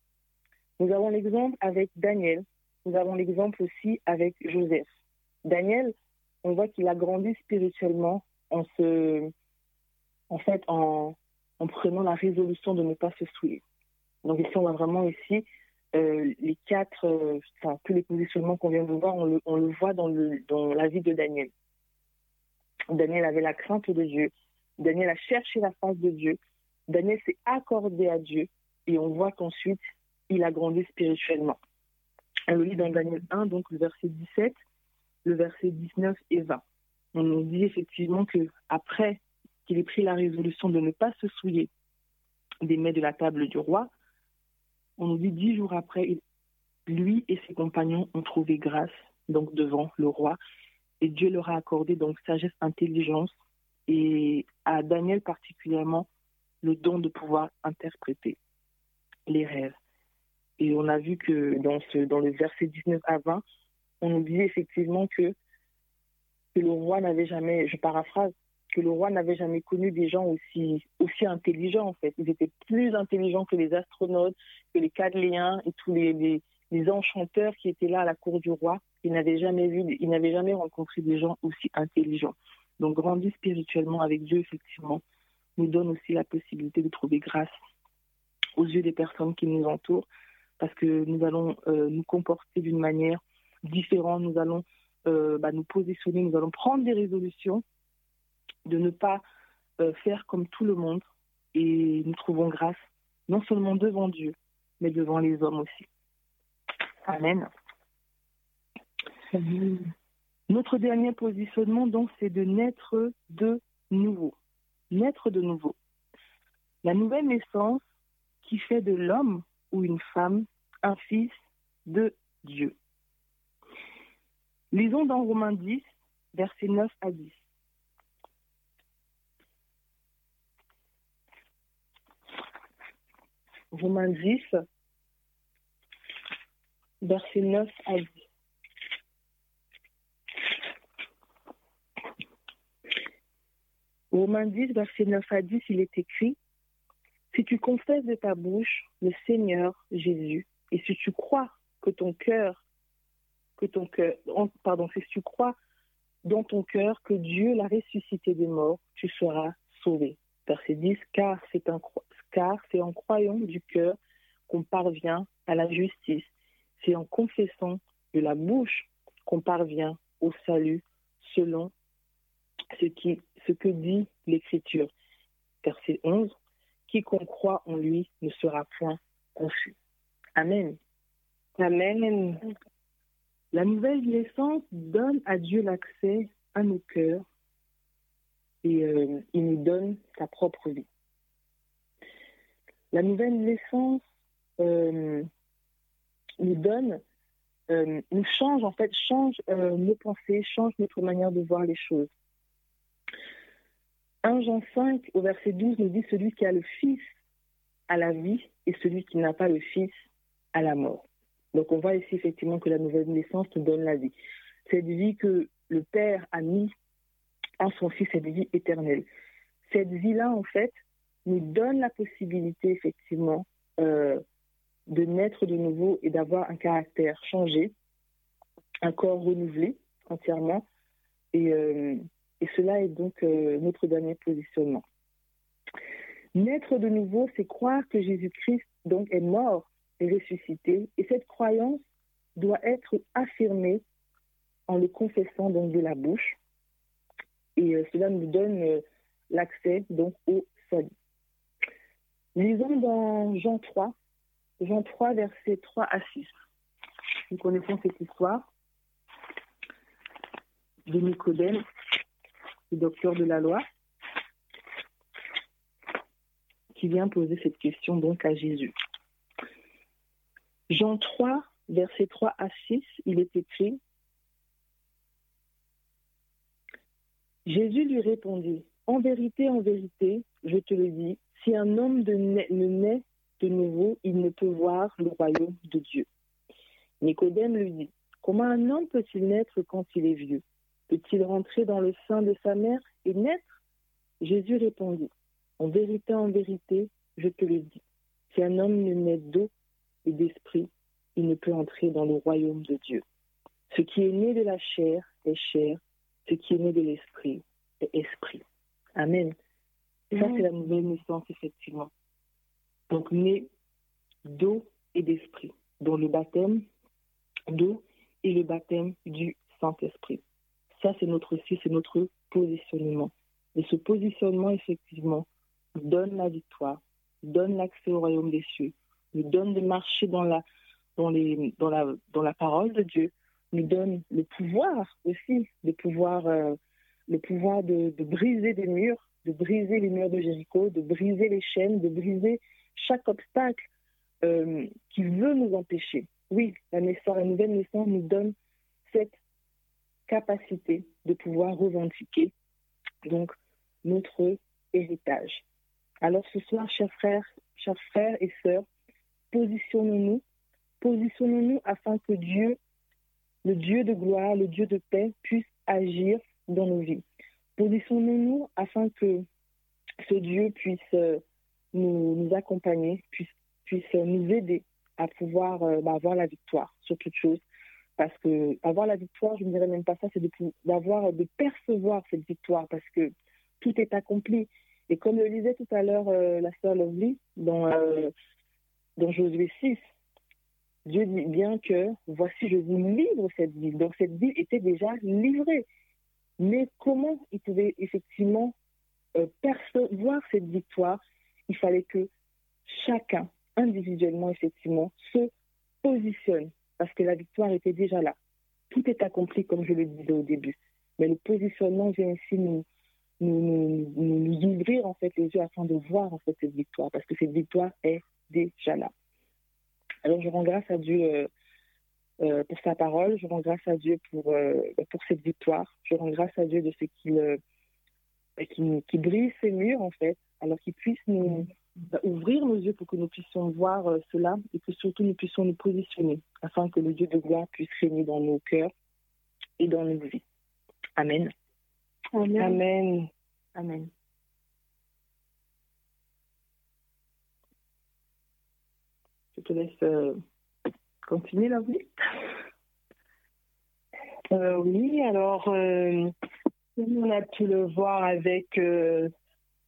Speaker 3: Nous avons l'exemple avec Daniel, nous avons l'exemple aussi avec Joseph. Daniel, on voit qu'il a grandi spirituellement en se, en fait, en, en prenant la résolution de ne pas se souiller. Donc ici, on voit vraiment ici euh, les quatre, euh, enfin, tous les positionnements qu'on vient de voir, on le, voit dans, dans la vie de Daniel. Daniel avait la crainte de Dieu. Daniel a cherché la face de Dieu. Daniel s'est accordé à Dieu et on voit qu'ensuite, il a grandi spirituellement. On le lit dans Daniel 1, donc le verset 17 le verset 19 et 20. On nous dit effectivement que après qu'il ait pris la résolution de ne pas se souiller des mets de la table du roi, on nous dit dix jours après, lui et ses compagnons ont trouvé grâce donc devant le roi et Dieu leur a accordé donc sagesse, intelligence et à Daniel particulièrement le don de pouvoir interpréter les rêves. Et on a vu que dans, ce, dans le verset 19 à 20, on nous dit effectivement que, que le roi n'avait jamais, je paraphrase, que le roi n'avait jamais connu des gens aussi, aussi intelligents en fait. Ils étaient plus intelligents que les astronautes, que les Cadléens et tous les, les, les, enchanteurs qui étaient là à la cour du roi. Ils n'avaient jamais vu, ils n'avaient jamais rencontré des gens aussi intelligents. Donc grandir spirituellement avec Dieu, effectivement, nous donne aussi la possibilité de trouver grâce aux yeux des personnes qui nous entourent, parce que nous allons euh, nous comporter d'une manière différents, nous allons euh, bah, nous positionner, nous allons prendre des résolutions de ne pas euh, faire comme tout le monde et nous trouvons grâce non seulement devant Dieu, mais devant les hommes aussi. Amen. Notre dernier positionnement, donc, c'est de naître de nouveau. Naître de nouveau. La nouvelle naissance qui fait de l'homme ou une femme un fils de Dieu. Lisons dans Romains 10, versets 9 à 10. Romains 10, versets 9 à 10. Romains 10, verset 9 à 10, il est écrit Si tu confesses de ta bouche le Seigneur Jésus, et si tu crois que ton cœur que ton cœur, pardon, si tu crois dans ton cœur que Dieu l'a ressuscité des morts, tu seras sauvé. Verset 10, car c'est en croyant du cœur qu'on parvient à la justice. C'est en confessant de la bouche qu'on parvient au salut selon ce que dit l'Écriture. Verset 11, quiconque croit en lui ne sera point confus. Amen. Amen. La nouvelle naissance donne à Dieu l'accès à nos cœurs et euh, il nous donne sa propre vie. La nouvelle naissance euh, nous donne, euh, nous change en fait, change nos pensées, change notre manière de voir les choses. 1 Jean 5 au verset 12 nous dit celui qui a le Fils à la vie et celui qui n'a pas le Fils à la mort. Donc on voit ici effectivement que la nouvelle naissance nous donne la vie. Cette vie que le Père a mis en son Fils, cette vie éternelle. Cette vie-là, en fait, nous donne la possibilité effectivement euh, de naître de nouveau et d'avoir un caractère changé, un corps renouvelé entièrement. Et, euh, cela est donc euh, notre dernier positionnement. Naître de nouveau, c'est croire que Jésus-Christ donc est mort ressuscité. Et cette croyance doit être affirmée en le confessant donc de la bouche. Et euh, cela nous donne euh, l'accès donc au salut. Lisons dans Jean 3, Jean 3, versets 3 à 6. Nous connaissons cette histoire de Nicodème, le docteur de la loi, qui vient poser cette question donc à Jésus. Jean 3, versets 3 à 6, il est écrit. Jésus lui répondit En vérité, en vérité, je te le dis, si un homme ne naît de nouveau, il ne peut voir le royaume de Dieu. Nicodème lui dit Comment un homme peut-il naître quand il est vieux? Peut-il rentrer dans le sein de sa mère et naître? Jésus répondit En vérité, en vérité, je te le dis, si un homme ne naît d'eau et d'esprit, il ne peut entrer dans le royaume de Dieu. Ce qui est né de la chair est chair, ce qui est né de l'esprit est esprit. Amen. Ça, c'est la nouvelle naissance, effectivement. Donc, né d'eau et d'esprit, dont le baptême d'eau et le baptême du Saint-Esprit. Ça, c'est notre c'est notre positionnement. Et ce positionnement, effectivement, donne la victoire, donne l'accès au royaume des cieux, nous donne de marcher dans la, dans, les, dans, la, dans la parole de Dieu, nous donne le pouvoir aussi, de pouvoir, euh, le pouvoir de, de, briser des murs, de briser les murs de Jéricho, de briser les chaînes, de briser chaque obstacle euh, qui veut nous empêcher. Oui, la naissance, la nouvelle naissance nous donne cette capacité de pouvoir revendiquer donc notre héritage. Alors ce soir, chers frères, chers frères et sœurs, positionnons-nous, positionnons-nous afin que Dieu, le Dieu de gloire, le Dieu de paix, puisse agir dans nos vies. Positionnons-nous afin que ce Dieu puisse euh, nous, accompagner, puisse, puisse nous aider à pouvoir euh, bah, avoir la victoire sur toute chose. Parce que avoir la victoire, je ne dirais même pas ça, c'est d'avoir, de, percevoir cette victoire, parce que tout est accompli. Et comme le disait tout à l'heure euh, la sœur Lovely dans dans Josué 6, Dieu dit bien que voici, je vous livre cette ville. Donc cette ville était déjà livrée. Mais comment il pouvait effectivement euh, percevoir cette victoire? Il fallait que chacun, individuellement, effectivement, se positionne. Parce que la victoire était déjà là. Tout est accompli, comme je le disais au début. Mais le positionnement vient ici nous, nous, nous, nous, ouvrir en fait les yeux afin de voir en fait cette victoire. Parce que cette victoire est déjà là. Alors je rends grâce à Dieu euh, euh, pour sa parole, je rends grâce à Dieu pour, euh, pour cette victoire, je rends grâce à Dieu de ce qu'il qui, qui, brise ces murs en fait, alors qu'il puisse nous bah, ouvrir nos yeux pour que nous puissions voir cela et que surtout nous puissions nous positionner afin que le Dieu de gloire puisse régner dans nos cœurs et dans nos vies. Amen.
Speaker 1: Amen.
Speaker 3: Amen. Amen. Je te laisse euh, continuer la vie.
Speaker 1: Euh, oui, alors, euh, on a pu le voir avec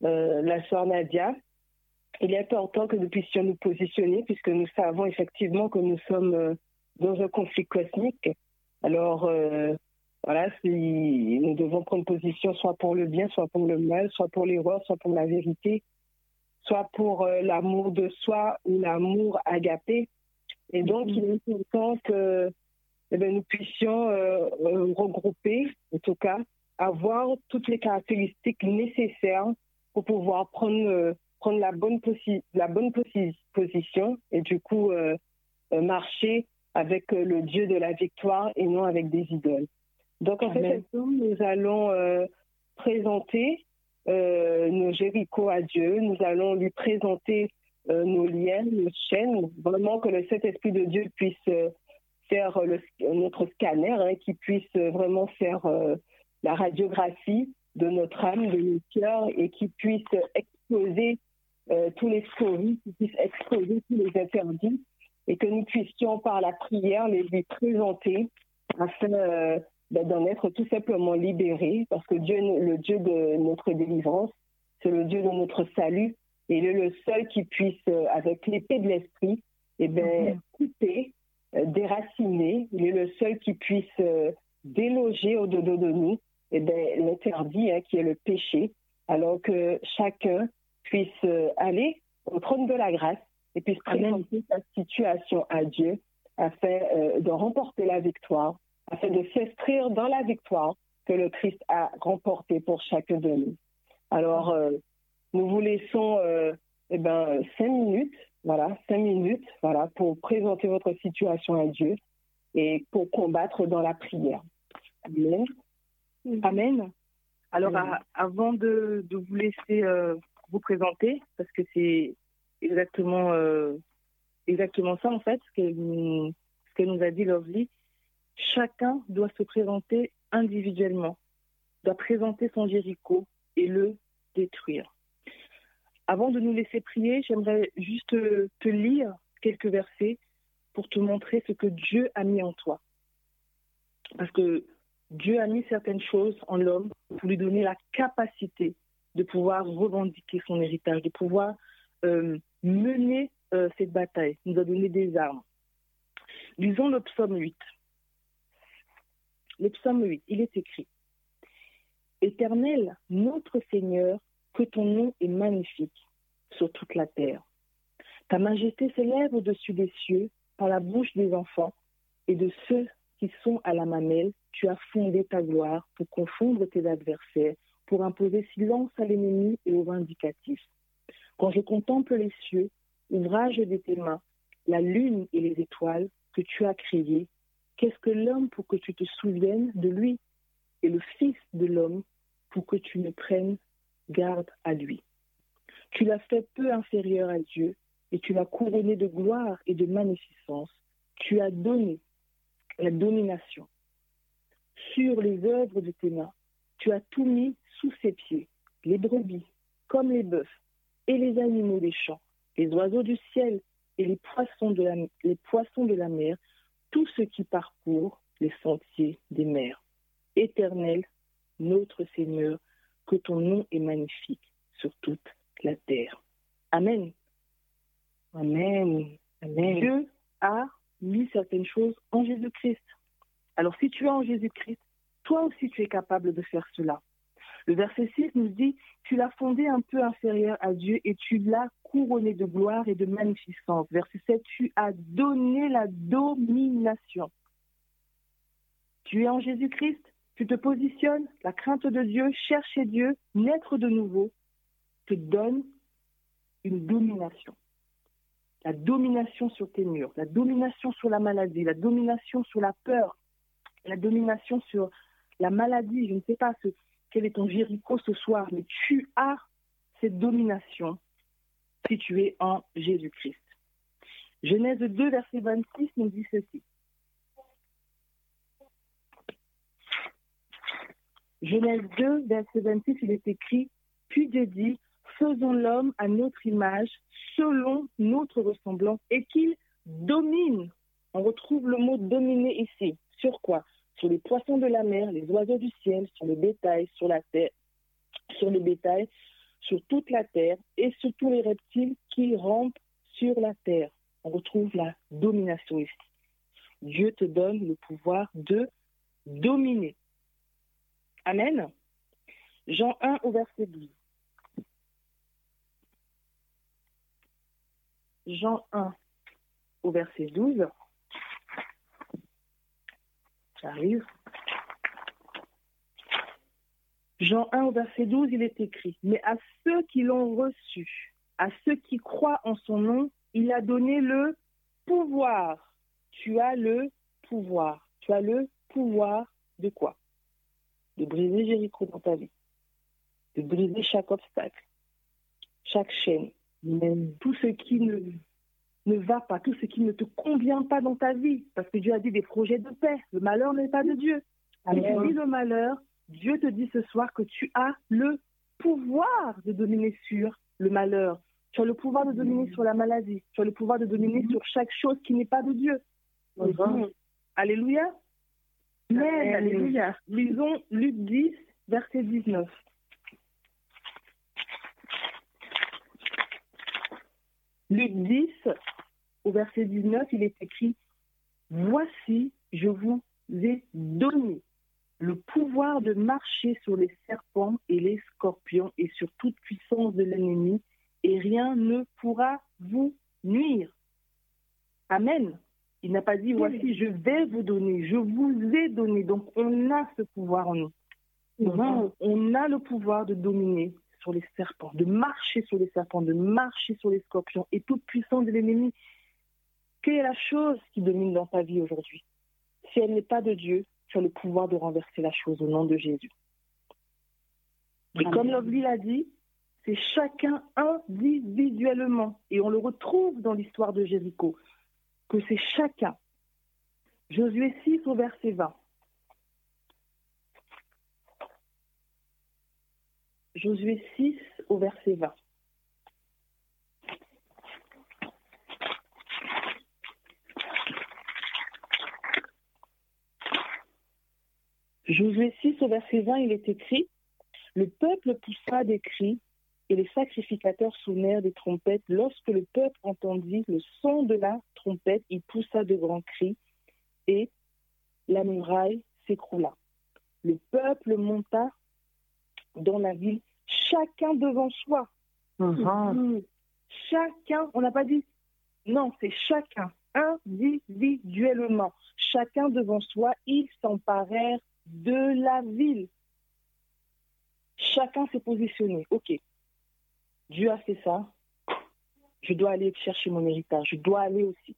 Speaker 1: la sœur Nadia. Il est important que nous puissions nous positionner puisque nous savons effectivement que nous sommes dans un conflit cosmique. Alors, voilà, nous devons prendre position soit pour le bien, soit pour le mal, soit pour l'erreur, soit pour la vérité soit pour euh, l'amour de soi ou l'amour agapé. Et donc, il est important que eh bien, nous puissions euh, euh, regrouper, en tout cas, avoir toutes les caractéristiques nécessaires pour pouvoir prendre, prendre la, bonne la bonne position et du coup marcher avec le Dieu de la victoire et non avec des idoles. Donc, en fait, nous allons présenter nos Jéricho à Dieu. Nous allons lui présenter euh, nos liens, nos chaînes, vraiment que le Saint-Esprit de Dieu puisse euh, faire notre scanner, hein, qui puisse vraiment faire la radiographie de notre âme, de nos cœurs, et qui puisse exposer tous les scories, qui puisse exposer tous les interdits, et que nous puissions par la prière les lui présenter afin ben, d'en être tout simplement libérés, parce que Dieu, le Dieu de notre délivrance, c'est le Dieu de notre salut, il est le seul qui puisse, euh, avec l'épée de l'esprit, eh ben, mhm. couper, euh, déraciner. Il est le seul qui puisse euh, déloger au-dedans de nous eh ben, l'interdit hein, qui est le péché, alors que chacun puisse aller au trône de la grâce et puisse présenter sa situation à Dieu afin de remporter la victoire, afin de s'inscrire dans la victoire que le Christ a remportée pour chacun de nous. Alors, nous vous laissons euh, eh ben, cinq minutes, voilà, cinq minutes, voilà, pour présenter votre situation à Dieu et pour combattre dans la prière.
Speaker 3: Amen. Amen. Alors, avant de, vous laisser euh, vous présenter, parce que c'est exactement, euh, exactement ça, en fait, ce que, ce que nous a dit Lovely, chacun doit se présenter individuellement, doit présenter son Jéricho et le détruire. Avant de nous laisser prier, j'aimerais juste te lire quelques versets pour te montrer ce que Dieu a mis en toi. Parce que Dieu a mis certaines choses en l'homme pour lui donner la capacité de pouvoir revendiquer son héritage, de pouvoir euh, mener euh, cette bataille. Il nous a donné des armes. Lisons le psaume 8. Le psaume 8, il est écrit Éternel, notre Seigneur, que ton nom est magnifique sur toute la terre. Ta majesté s'élève au-dessus des cieux par la bouche des enfants et de ceux qui sont à la mamelle. Tu as fondé ta gloire pour confondre tes adversaires, pour imposer silence à l'ennemi et aux vindicatifs. Quand je contemple les cieux, ouvrage de tes mains, la lune et les étoiles que tu as créées, qu'est-ce que l'homme pour que tu te souviennes de lui et le Fils de l'homme pour que tu ne prennes garde à lui? Tu l'as fait peu inférieur à Dieu et tu l'as couronné de gloire et de magnificence. Tu as donné la domination sur les œuvres de tes mains. Tu as tout mis sous ses pieds, les brebis comme les bœufs et les animaux des champs, les oiseaux du ciel et les poissons de la, les poissons de la mer, tout ce qui parcourt les sentiers des mers. Éternel, notre Seigneur, que ton nom est magnifique sur toute la terre. Amen. Amen. Amen. Dieu a mis certaines choses en Jésus-Christ. Alors si tu es en Jésus-Christ, toi aussi tu es capable de faire cela. Le verset 6 nous dit, tu l'as fondé un peu inférieur à Dieu et tu l'as couronné de gloire et de magnificence. Verset 7, tu as donné la domination. Tu es en Jésus-Christ, tu te positionnes, la crainte de Dieu, chercher Dieu, naître de nouveau, te donne une domination. La domination sur tes murs, la domination sur la maladie, la domination sur la peur, la domination sur la maladie. Je ne sais pas ce, quel est ton Jéricho ce soir, mais tu as cette domination si tu es en Jésus-Christ. Genèse 2, verset 26 nous dit ceci. Genèse 2, verset 26, il est écrit Puis Dieu dit Faisons l'homme à notre image, selon notre ressemblance, et qu'il domine. On retrouve le mot dominer ici. Sur quoi? Sur les poissons de la mer, les oiseaux du ciel, sur le bétail, sur la terre, sur le bétail, sur toute la terre et sur tous les reptiles qui rampent sur la terre. On retrouve la domination ici. Dieu te donne le pouvoir de dominer. Amen. Jean 1 au verset 12. Jean 1 au verset 12. J'arrive. Jean 1 au verset 12, il est écrit, Mais à ceux qui l'ont reçu, à ceux qui croient en son nom, il a donné le pouvoir. Tu as le pouvoir. Tu as le pouvoir de quoi? De briser Jéricho dans ta vie, de briser chaque obstacle, chaque chaîne, tout ce qui ne, ne va pas, tout ce qui ne te convient pas dans ta vie. Parce que Dieu a dit des projets de paix. Le malheur n'est pas de Dieu. Si tu vis le malheur, Dieu te dit ce soir que tu as le pouvoir de dominer sur le malheur. Tu as le pouvoir de dominer sur la maladie. Tu as le pouvoir de dominer sur chaque chose qui n'est pas de Dieu. Alléluia. Mais, alléluia. Lisons Luc 10, verset 19. Luc 10, au verset 19, il est écrit Voici, je vous ai donné le pouvoir de marcher sur les serpents et les scorpions et sur toute puissance de l'ennemi, et rien ne pourra vous nuire. Amen. Il n'a pas dit, voici, je vais vous donner, je vous ai donné. Donc, on a ce pouvoir en nous. On a le pouvoir de dominer sur les serpents, de marcher sur les serpents, de marcher sur les scorpions et toute puissance de l'ennemi. Quelle est la chose qui domine dans ta vie aujourd'hui? Si elle n'est pas de Dieu, tu as le pouvoir de renverser la chose au nom de Jésus. Et comme Lovely l'a dit, c'est chacun individuellement. Et on le retrouve dans l'histoire de Jéricho que c'est chacun. Josué 6 au verset 20. Josué 6 au verset 20. Josué 6 au verset 20, il est écrit Le peuple poussa des cris et les sacrificateurs sonnèrent des trompettes. Lorsque le peuple entendit le son de la trompette, il poussa de grands cris et la muraille s'écroula. Le peuple monta dans la ville, chacun devant soi. Uh-huh. Chacun, on n'a pas dit, non, c'est chacun, individuellement. Chacun devant soi, ils s'emparèrent de la ville. Chacun s'est positionné. OK, Dieu a fait ça, je dois aller chercher mon héritage, je dois aller aussi.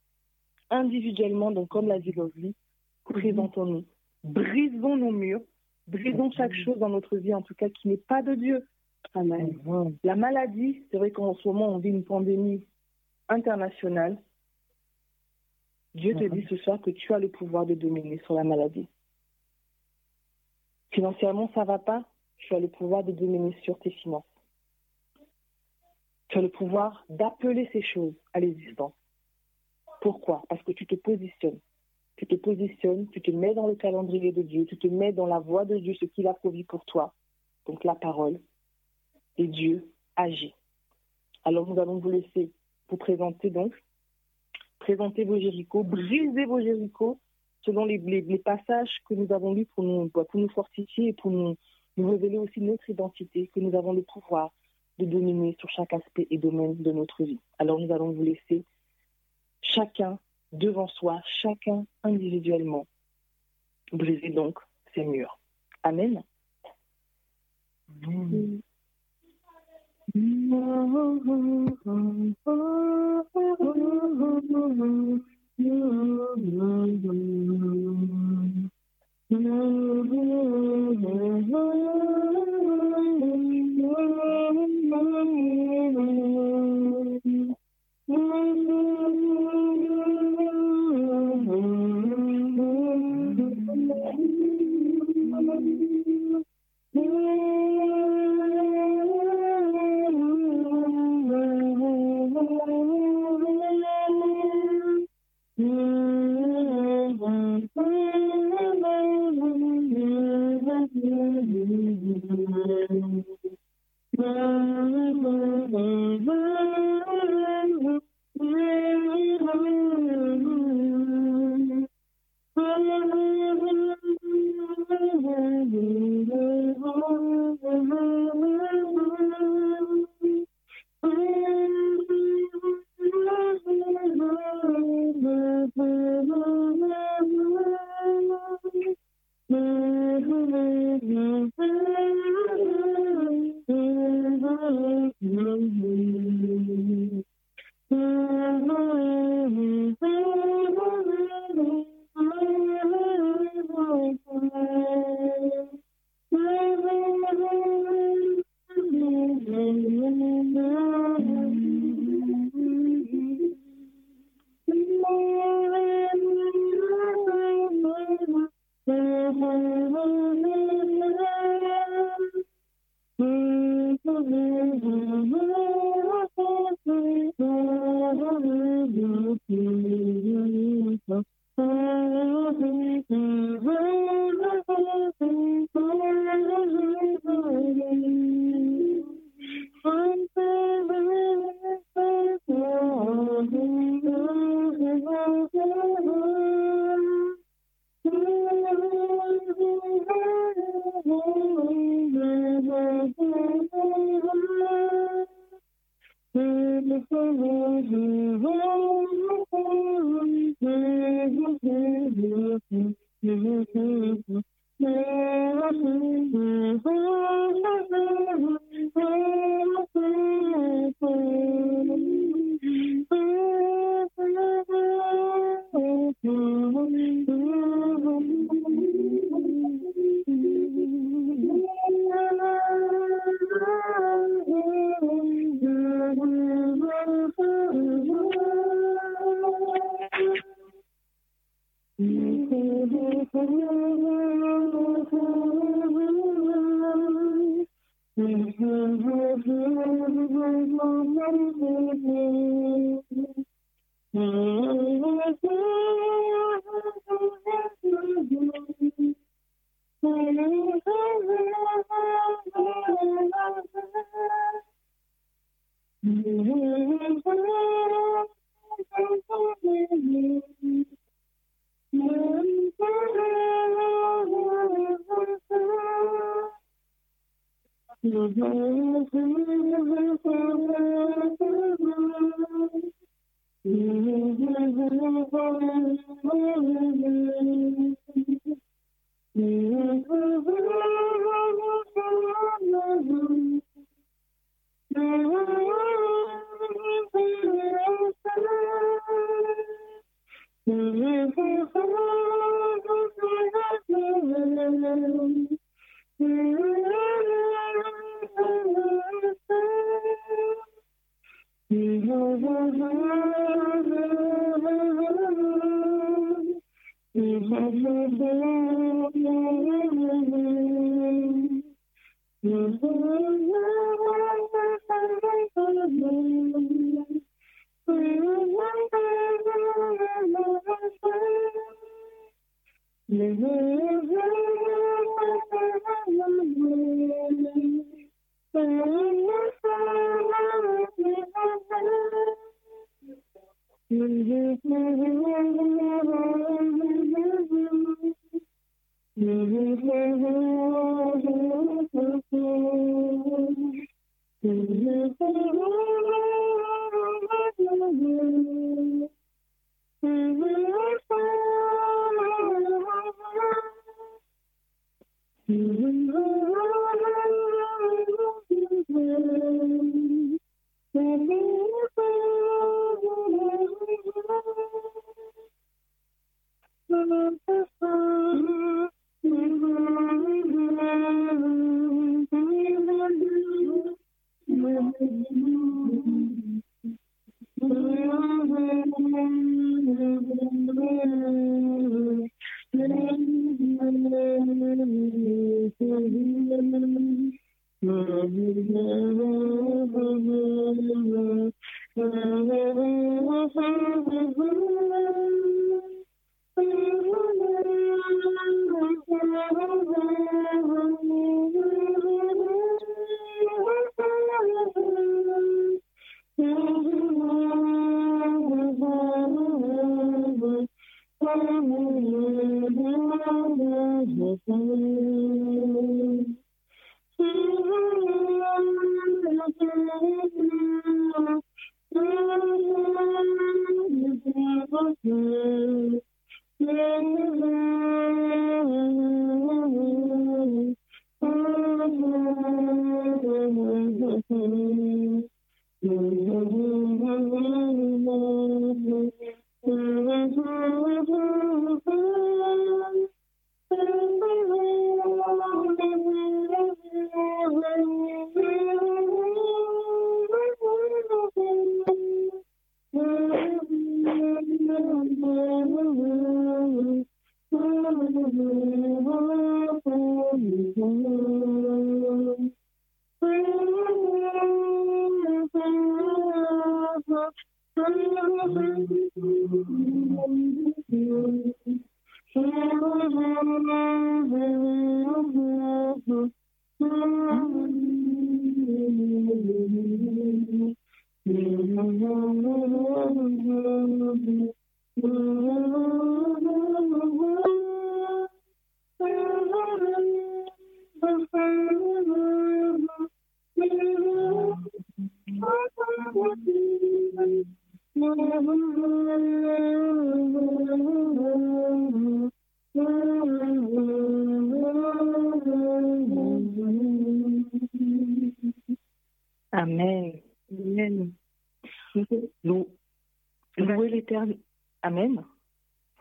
Speaker 3: Individuellement, donc comme l'a dit Lovely, présentons-nous, brisons nos murs, brisons chaque chose dans notre vie, en tout cas, qui n'est pas de Dieu. Amen. La maladie, c'est vrai qu'en ce moment, on vit une pandémie internationale. Dieu te dit ce soir que tu as le pouvoir de dominer sur la maladie. Financièrement, ça ne va pas, tu as le pouvoir de dominer sur tes finances. Tu as le pouvoir d'appeler ces choses à l'existence. Pourquoi? Parce que tu te positionnes. Tu te positionnes, tu te mets dans le calendrier de Dieu, tu te mets dans la voie de Dieu, ce qu'il a promis pour toi. Donc la parole. Et Dieu agit. Alors nous allons vous laisser vous présenter donc, présenter vos Jérichos, briser vos Jérichos selon les, passages que nous avons lus pour nous, bah, fortifier et pour nous, révéler aussi notre identité, que nous avons le pouvoir de dominer sur chaque aspect et domaine de notre vie. Alors nous allons vous laisser chacun devant soi, chacun individuellement, briser donc ces murs. Amen. Mm-hmm. Thank you.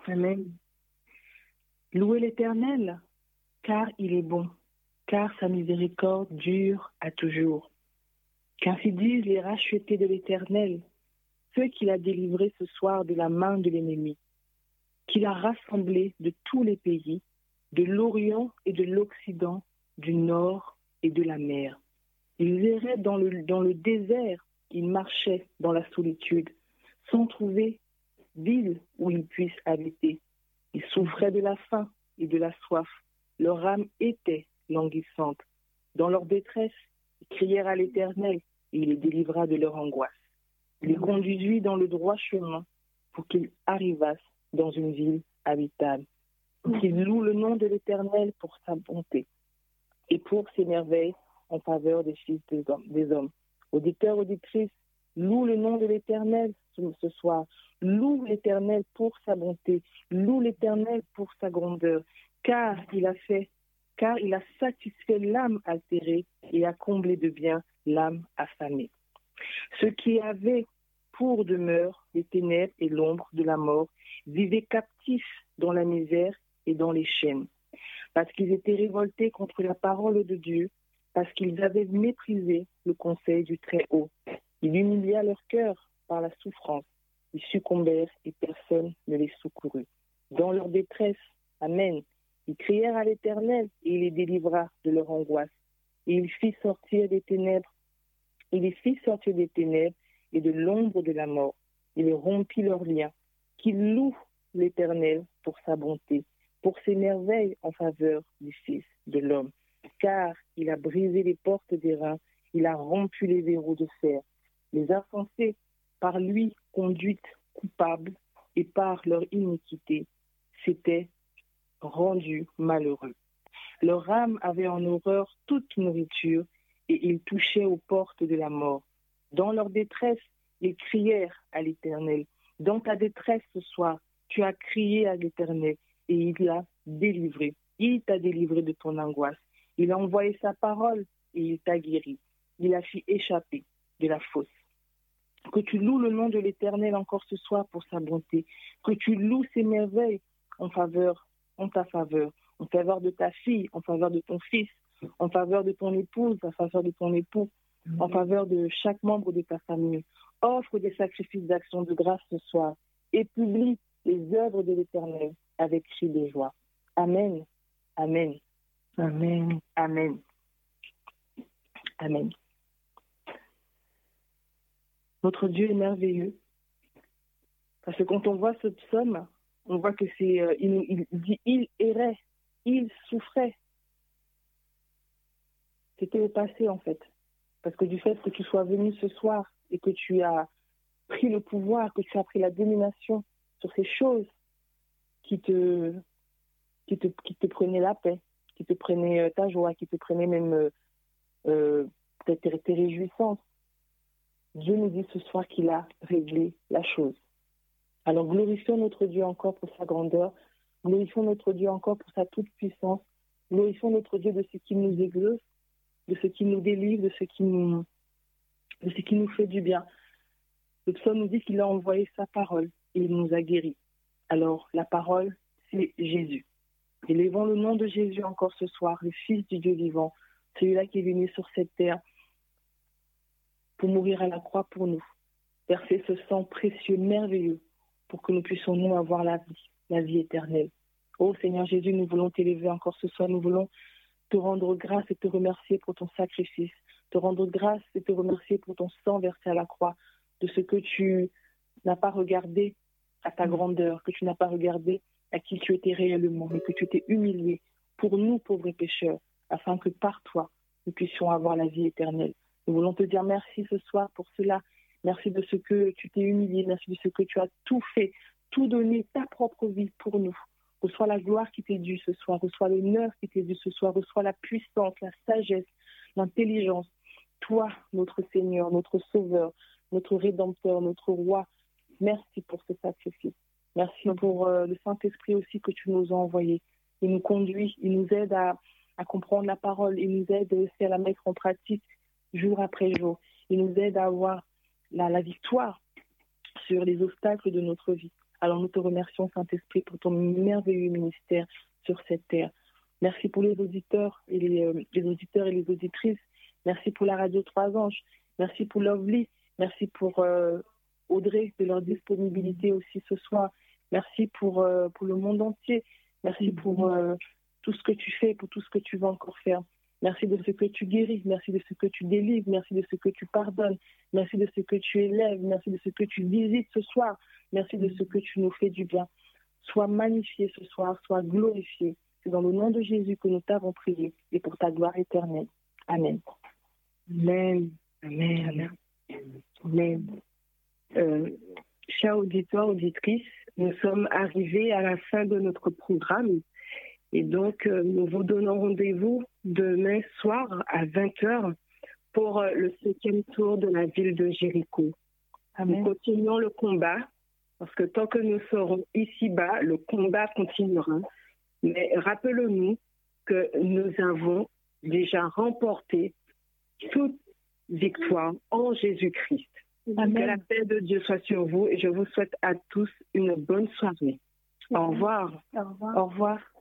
Speaker 3: Amen. Louez l'Éternel, car il est bon, car sa miséricorde dure à toujours. Qu'ainsi disent les rachetés de l'Éternel, ceux qu'il a délivrés ce soir de la main de l'ennemi, qu'il a rassemblés de tous les pays, de l'Orient et de l'Occident, du Nord et de la mer. Ils erraient dans le, dans le désert, ils marchaient dans la solitude, sans trouver ville où ils puissent habiter. Ils souffraient de la faim et de la soif. Leur âme était languissante. Dans leur détresse, ils crièrent à l'Éternel et il les délivra de leur angoisse. Il les conduisit dans le droit chemin pour qu'ils arrivassent dans une ville habitable. Qu'ils louent le nom de l'Éternel pour sa bonté et pour ses merveilles en faveur des fils des hommes. Auditeurs, auditrices, loue le nom de l'Éternel ce soir. Loue l'Éternel pour sa bonté. Loue l'Éternel pour sa grandeur. Car il a fait, car il a satisfait l'âme altérée et a comblé de bien l'âme affamée. Ceux qui avaient pour demeure les ténèbres et l'ombre de la mort vivaient captifs dans la misère et dans les chaînes. Parce qu'ils étaient révoltés contre la parole de Dieu, parce qu'ils avaient méprisé le conseil du Très-Haut. Il humilia leur cœur par la souffrance. Ils succombèrent et personne ne les secourut. Dans leur détresse, Amen, ils crièrent à l'Éternel et il les délivra de leur angoisse. Et il fit sortir des ténèbres, il les fit sortir des ténèbres et de l'ombre de la mort. Il rompit leurs liens. Qu'ils louent l'Éternel pour sa bonté, pour ses merveilles en faveur du Fils de l'homme. Car il a brisé les portes des reins, il a rompu les verrous de fer. Les insensés, par lui conduites coupables et par leur iniquité, s'étaient rendus malheureux. Leur âme avait en horreur toute nourriture et ils touchaient aux portes de la mort. Dans leur détresse, ils crièrent à l'Éternel. Dans ta détresse ce soir, tu as crié à l'Éternel et il l'a délivré. Il t'a délivré de ton angoisse. Il a envoyé sa parole et il t'a guéri. Il a fait échapper de la fosse. Que tu loues le nom de l'Éternel encore ce soir pour sa bonté. Que tu loues ses merveilles en faveur, en ta faveur, en faveur de ta fille, en faveur de ton fils, en faveur de ton épouse, en faveur de ton époux, en faveur de chaque membre de ta famille. Offre des sacrifices d'action de grâce ce soir et publie les œuvres de l'Éternel avec cri de joie. Amen. Amen.
Speaker 1: Amen.
Speaker 3: Amen. Amen. Notre Dieu est merveilleux. Parce que quand on voit ce psaume, on voit que c'est. euh, il, dit il errait, il souffrait. C'était au passé en fait. Parce que du fait que tu sois venu ce soir et que tu as pris le pouvoir, que tu as pris la domination sur ces choses qui te, qui te, qui te prenaient la paix, qui te prenaient euh, ta joie, qui te prenaient même euh, tes- tes réjouissances. Dieu nous dit ce soir qu'il a réglé la chose. Alors glorifions notre Dieu encore pour sa grandeur, glorifions notre Dieu encore pour sa toute-puissance, glorifions notre Dieu de ce qui nous exauce, de ce qui nous délivre, de ce qui nous, de ce qui nous fait du bien. Le psaume nous dit qu'il a envoyé sa parole et il nous a guéris. Alors la parole, c'est Jésus. Élevons le nom de Jésus encore ce soir, le Fils du Dieu vivant, celui-là qui est venu sur cette terre pour mourir à la croix pour nous, verser ce sang précieux, merveilleux, pour que nous puissions nous avoir la vie, la vie éternelle. Oh Seigneur Jésus, nous voulons t'élever encore ce soir, nous voulons te rendre grâce et te remercier pour ton sacrifice, te rendre grâce et te remercier pour ton sang versé à la croix, de ce que tu n'as pas regardé à ta grandeur, que tu n'as pas regardé à qui tu étais réellement, mais que tu t'es humilié pour nous, pauvres pécheurs, afin que par toi, nous puissions avoir la vie éternelle. Nous voulons te dire merci ce soir pour cela. Merci de ce que tu t'es humilié, merci de ce que tu as tout fait, tout donné, ta propre vie pour nous. Reçois la gloire qui t'est due ce soir, reçois l'honneur qui t'est dû ce soir, reçois la puissance, la sagesse, l'intelligence. Toi, notre Seigneur, notre Sauveur, notre Rédempteur, notre Roi, merci pour ce sacrifice. Merci pour euh, le Saint-Esprit aussi que tu nous as envoyé. Il nous conduit, il nous aide à, à comprendre la parole, il nous aide aussi à la mettre en pratique jour après jour. Il nous aide à avoir la, victoire sur les obstacles de notre vie. Alors nous te remercions, Saint-Esprit, pour ton merveilleux ministère sur cette terre. Merci pour les auditeurs et les, euh, auditeurs et les auditrices. Merci pour la radio Trois Anges. Merci pour Lovely. Merci pour euh, Audrey de leur disponibilité aussi ce soir. Merci pour, euh, pour le monde entier. Merci pour tout ce que tu fais, pour tout ce que tu vas encore faire. Merci de ce que tu guéris, merci de ce que tu délivres, merci de ce que tu pardonnes, merci de ce que tu élèves, merci de ce que tu visites ce soir, merci de ce que tu nous fais du bien. Sois magnifié ce soir, sois glorifié. C'est dans le nom de Jésus que nous t'avons prié et pour ta gloire éternelle. Amen.
Speaker 1: Amen. Amen. Amen. Euh, chers auditeurs, auditrices, nous sommes arrivés à la fin de notre programme et donc euh, nous vous donnons rendez-vous demain soir à 20h pour euh, le septième tour de la ville de Jéricho. Amen. Nous continuons le combat parce que tant que nous serons ici-bas, le combat continuera. Mais rappelons-nous que nous avons déjà remporté toute victoire en Jésus-Christ. Amen. Que la paix de Dieu soit sur vous et je vous souhaite à tous une bonne soirée. Au revoir.
Speaker 3: Au revoir. Au revoir.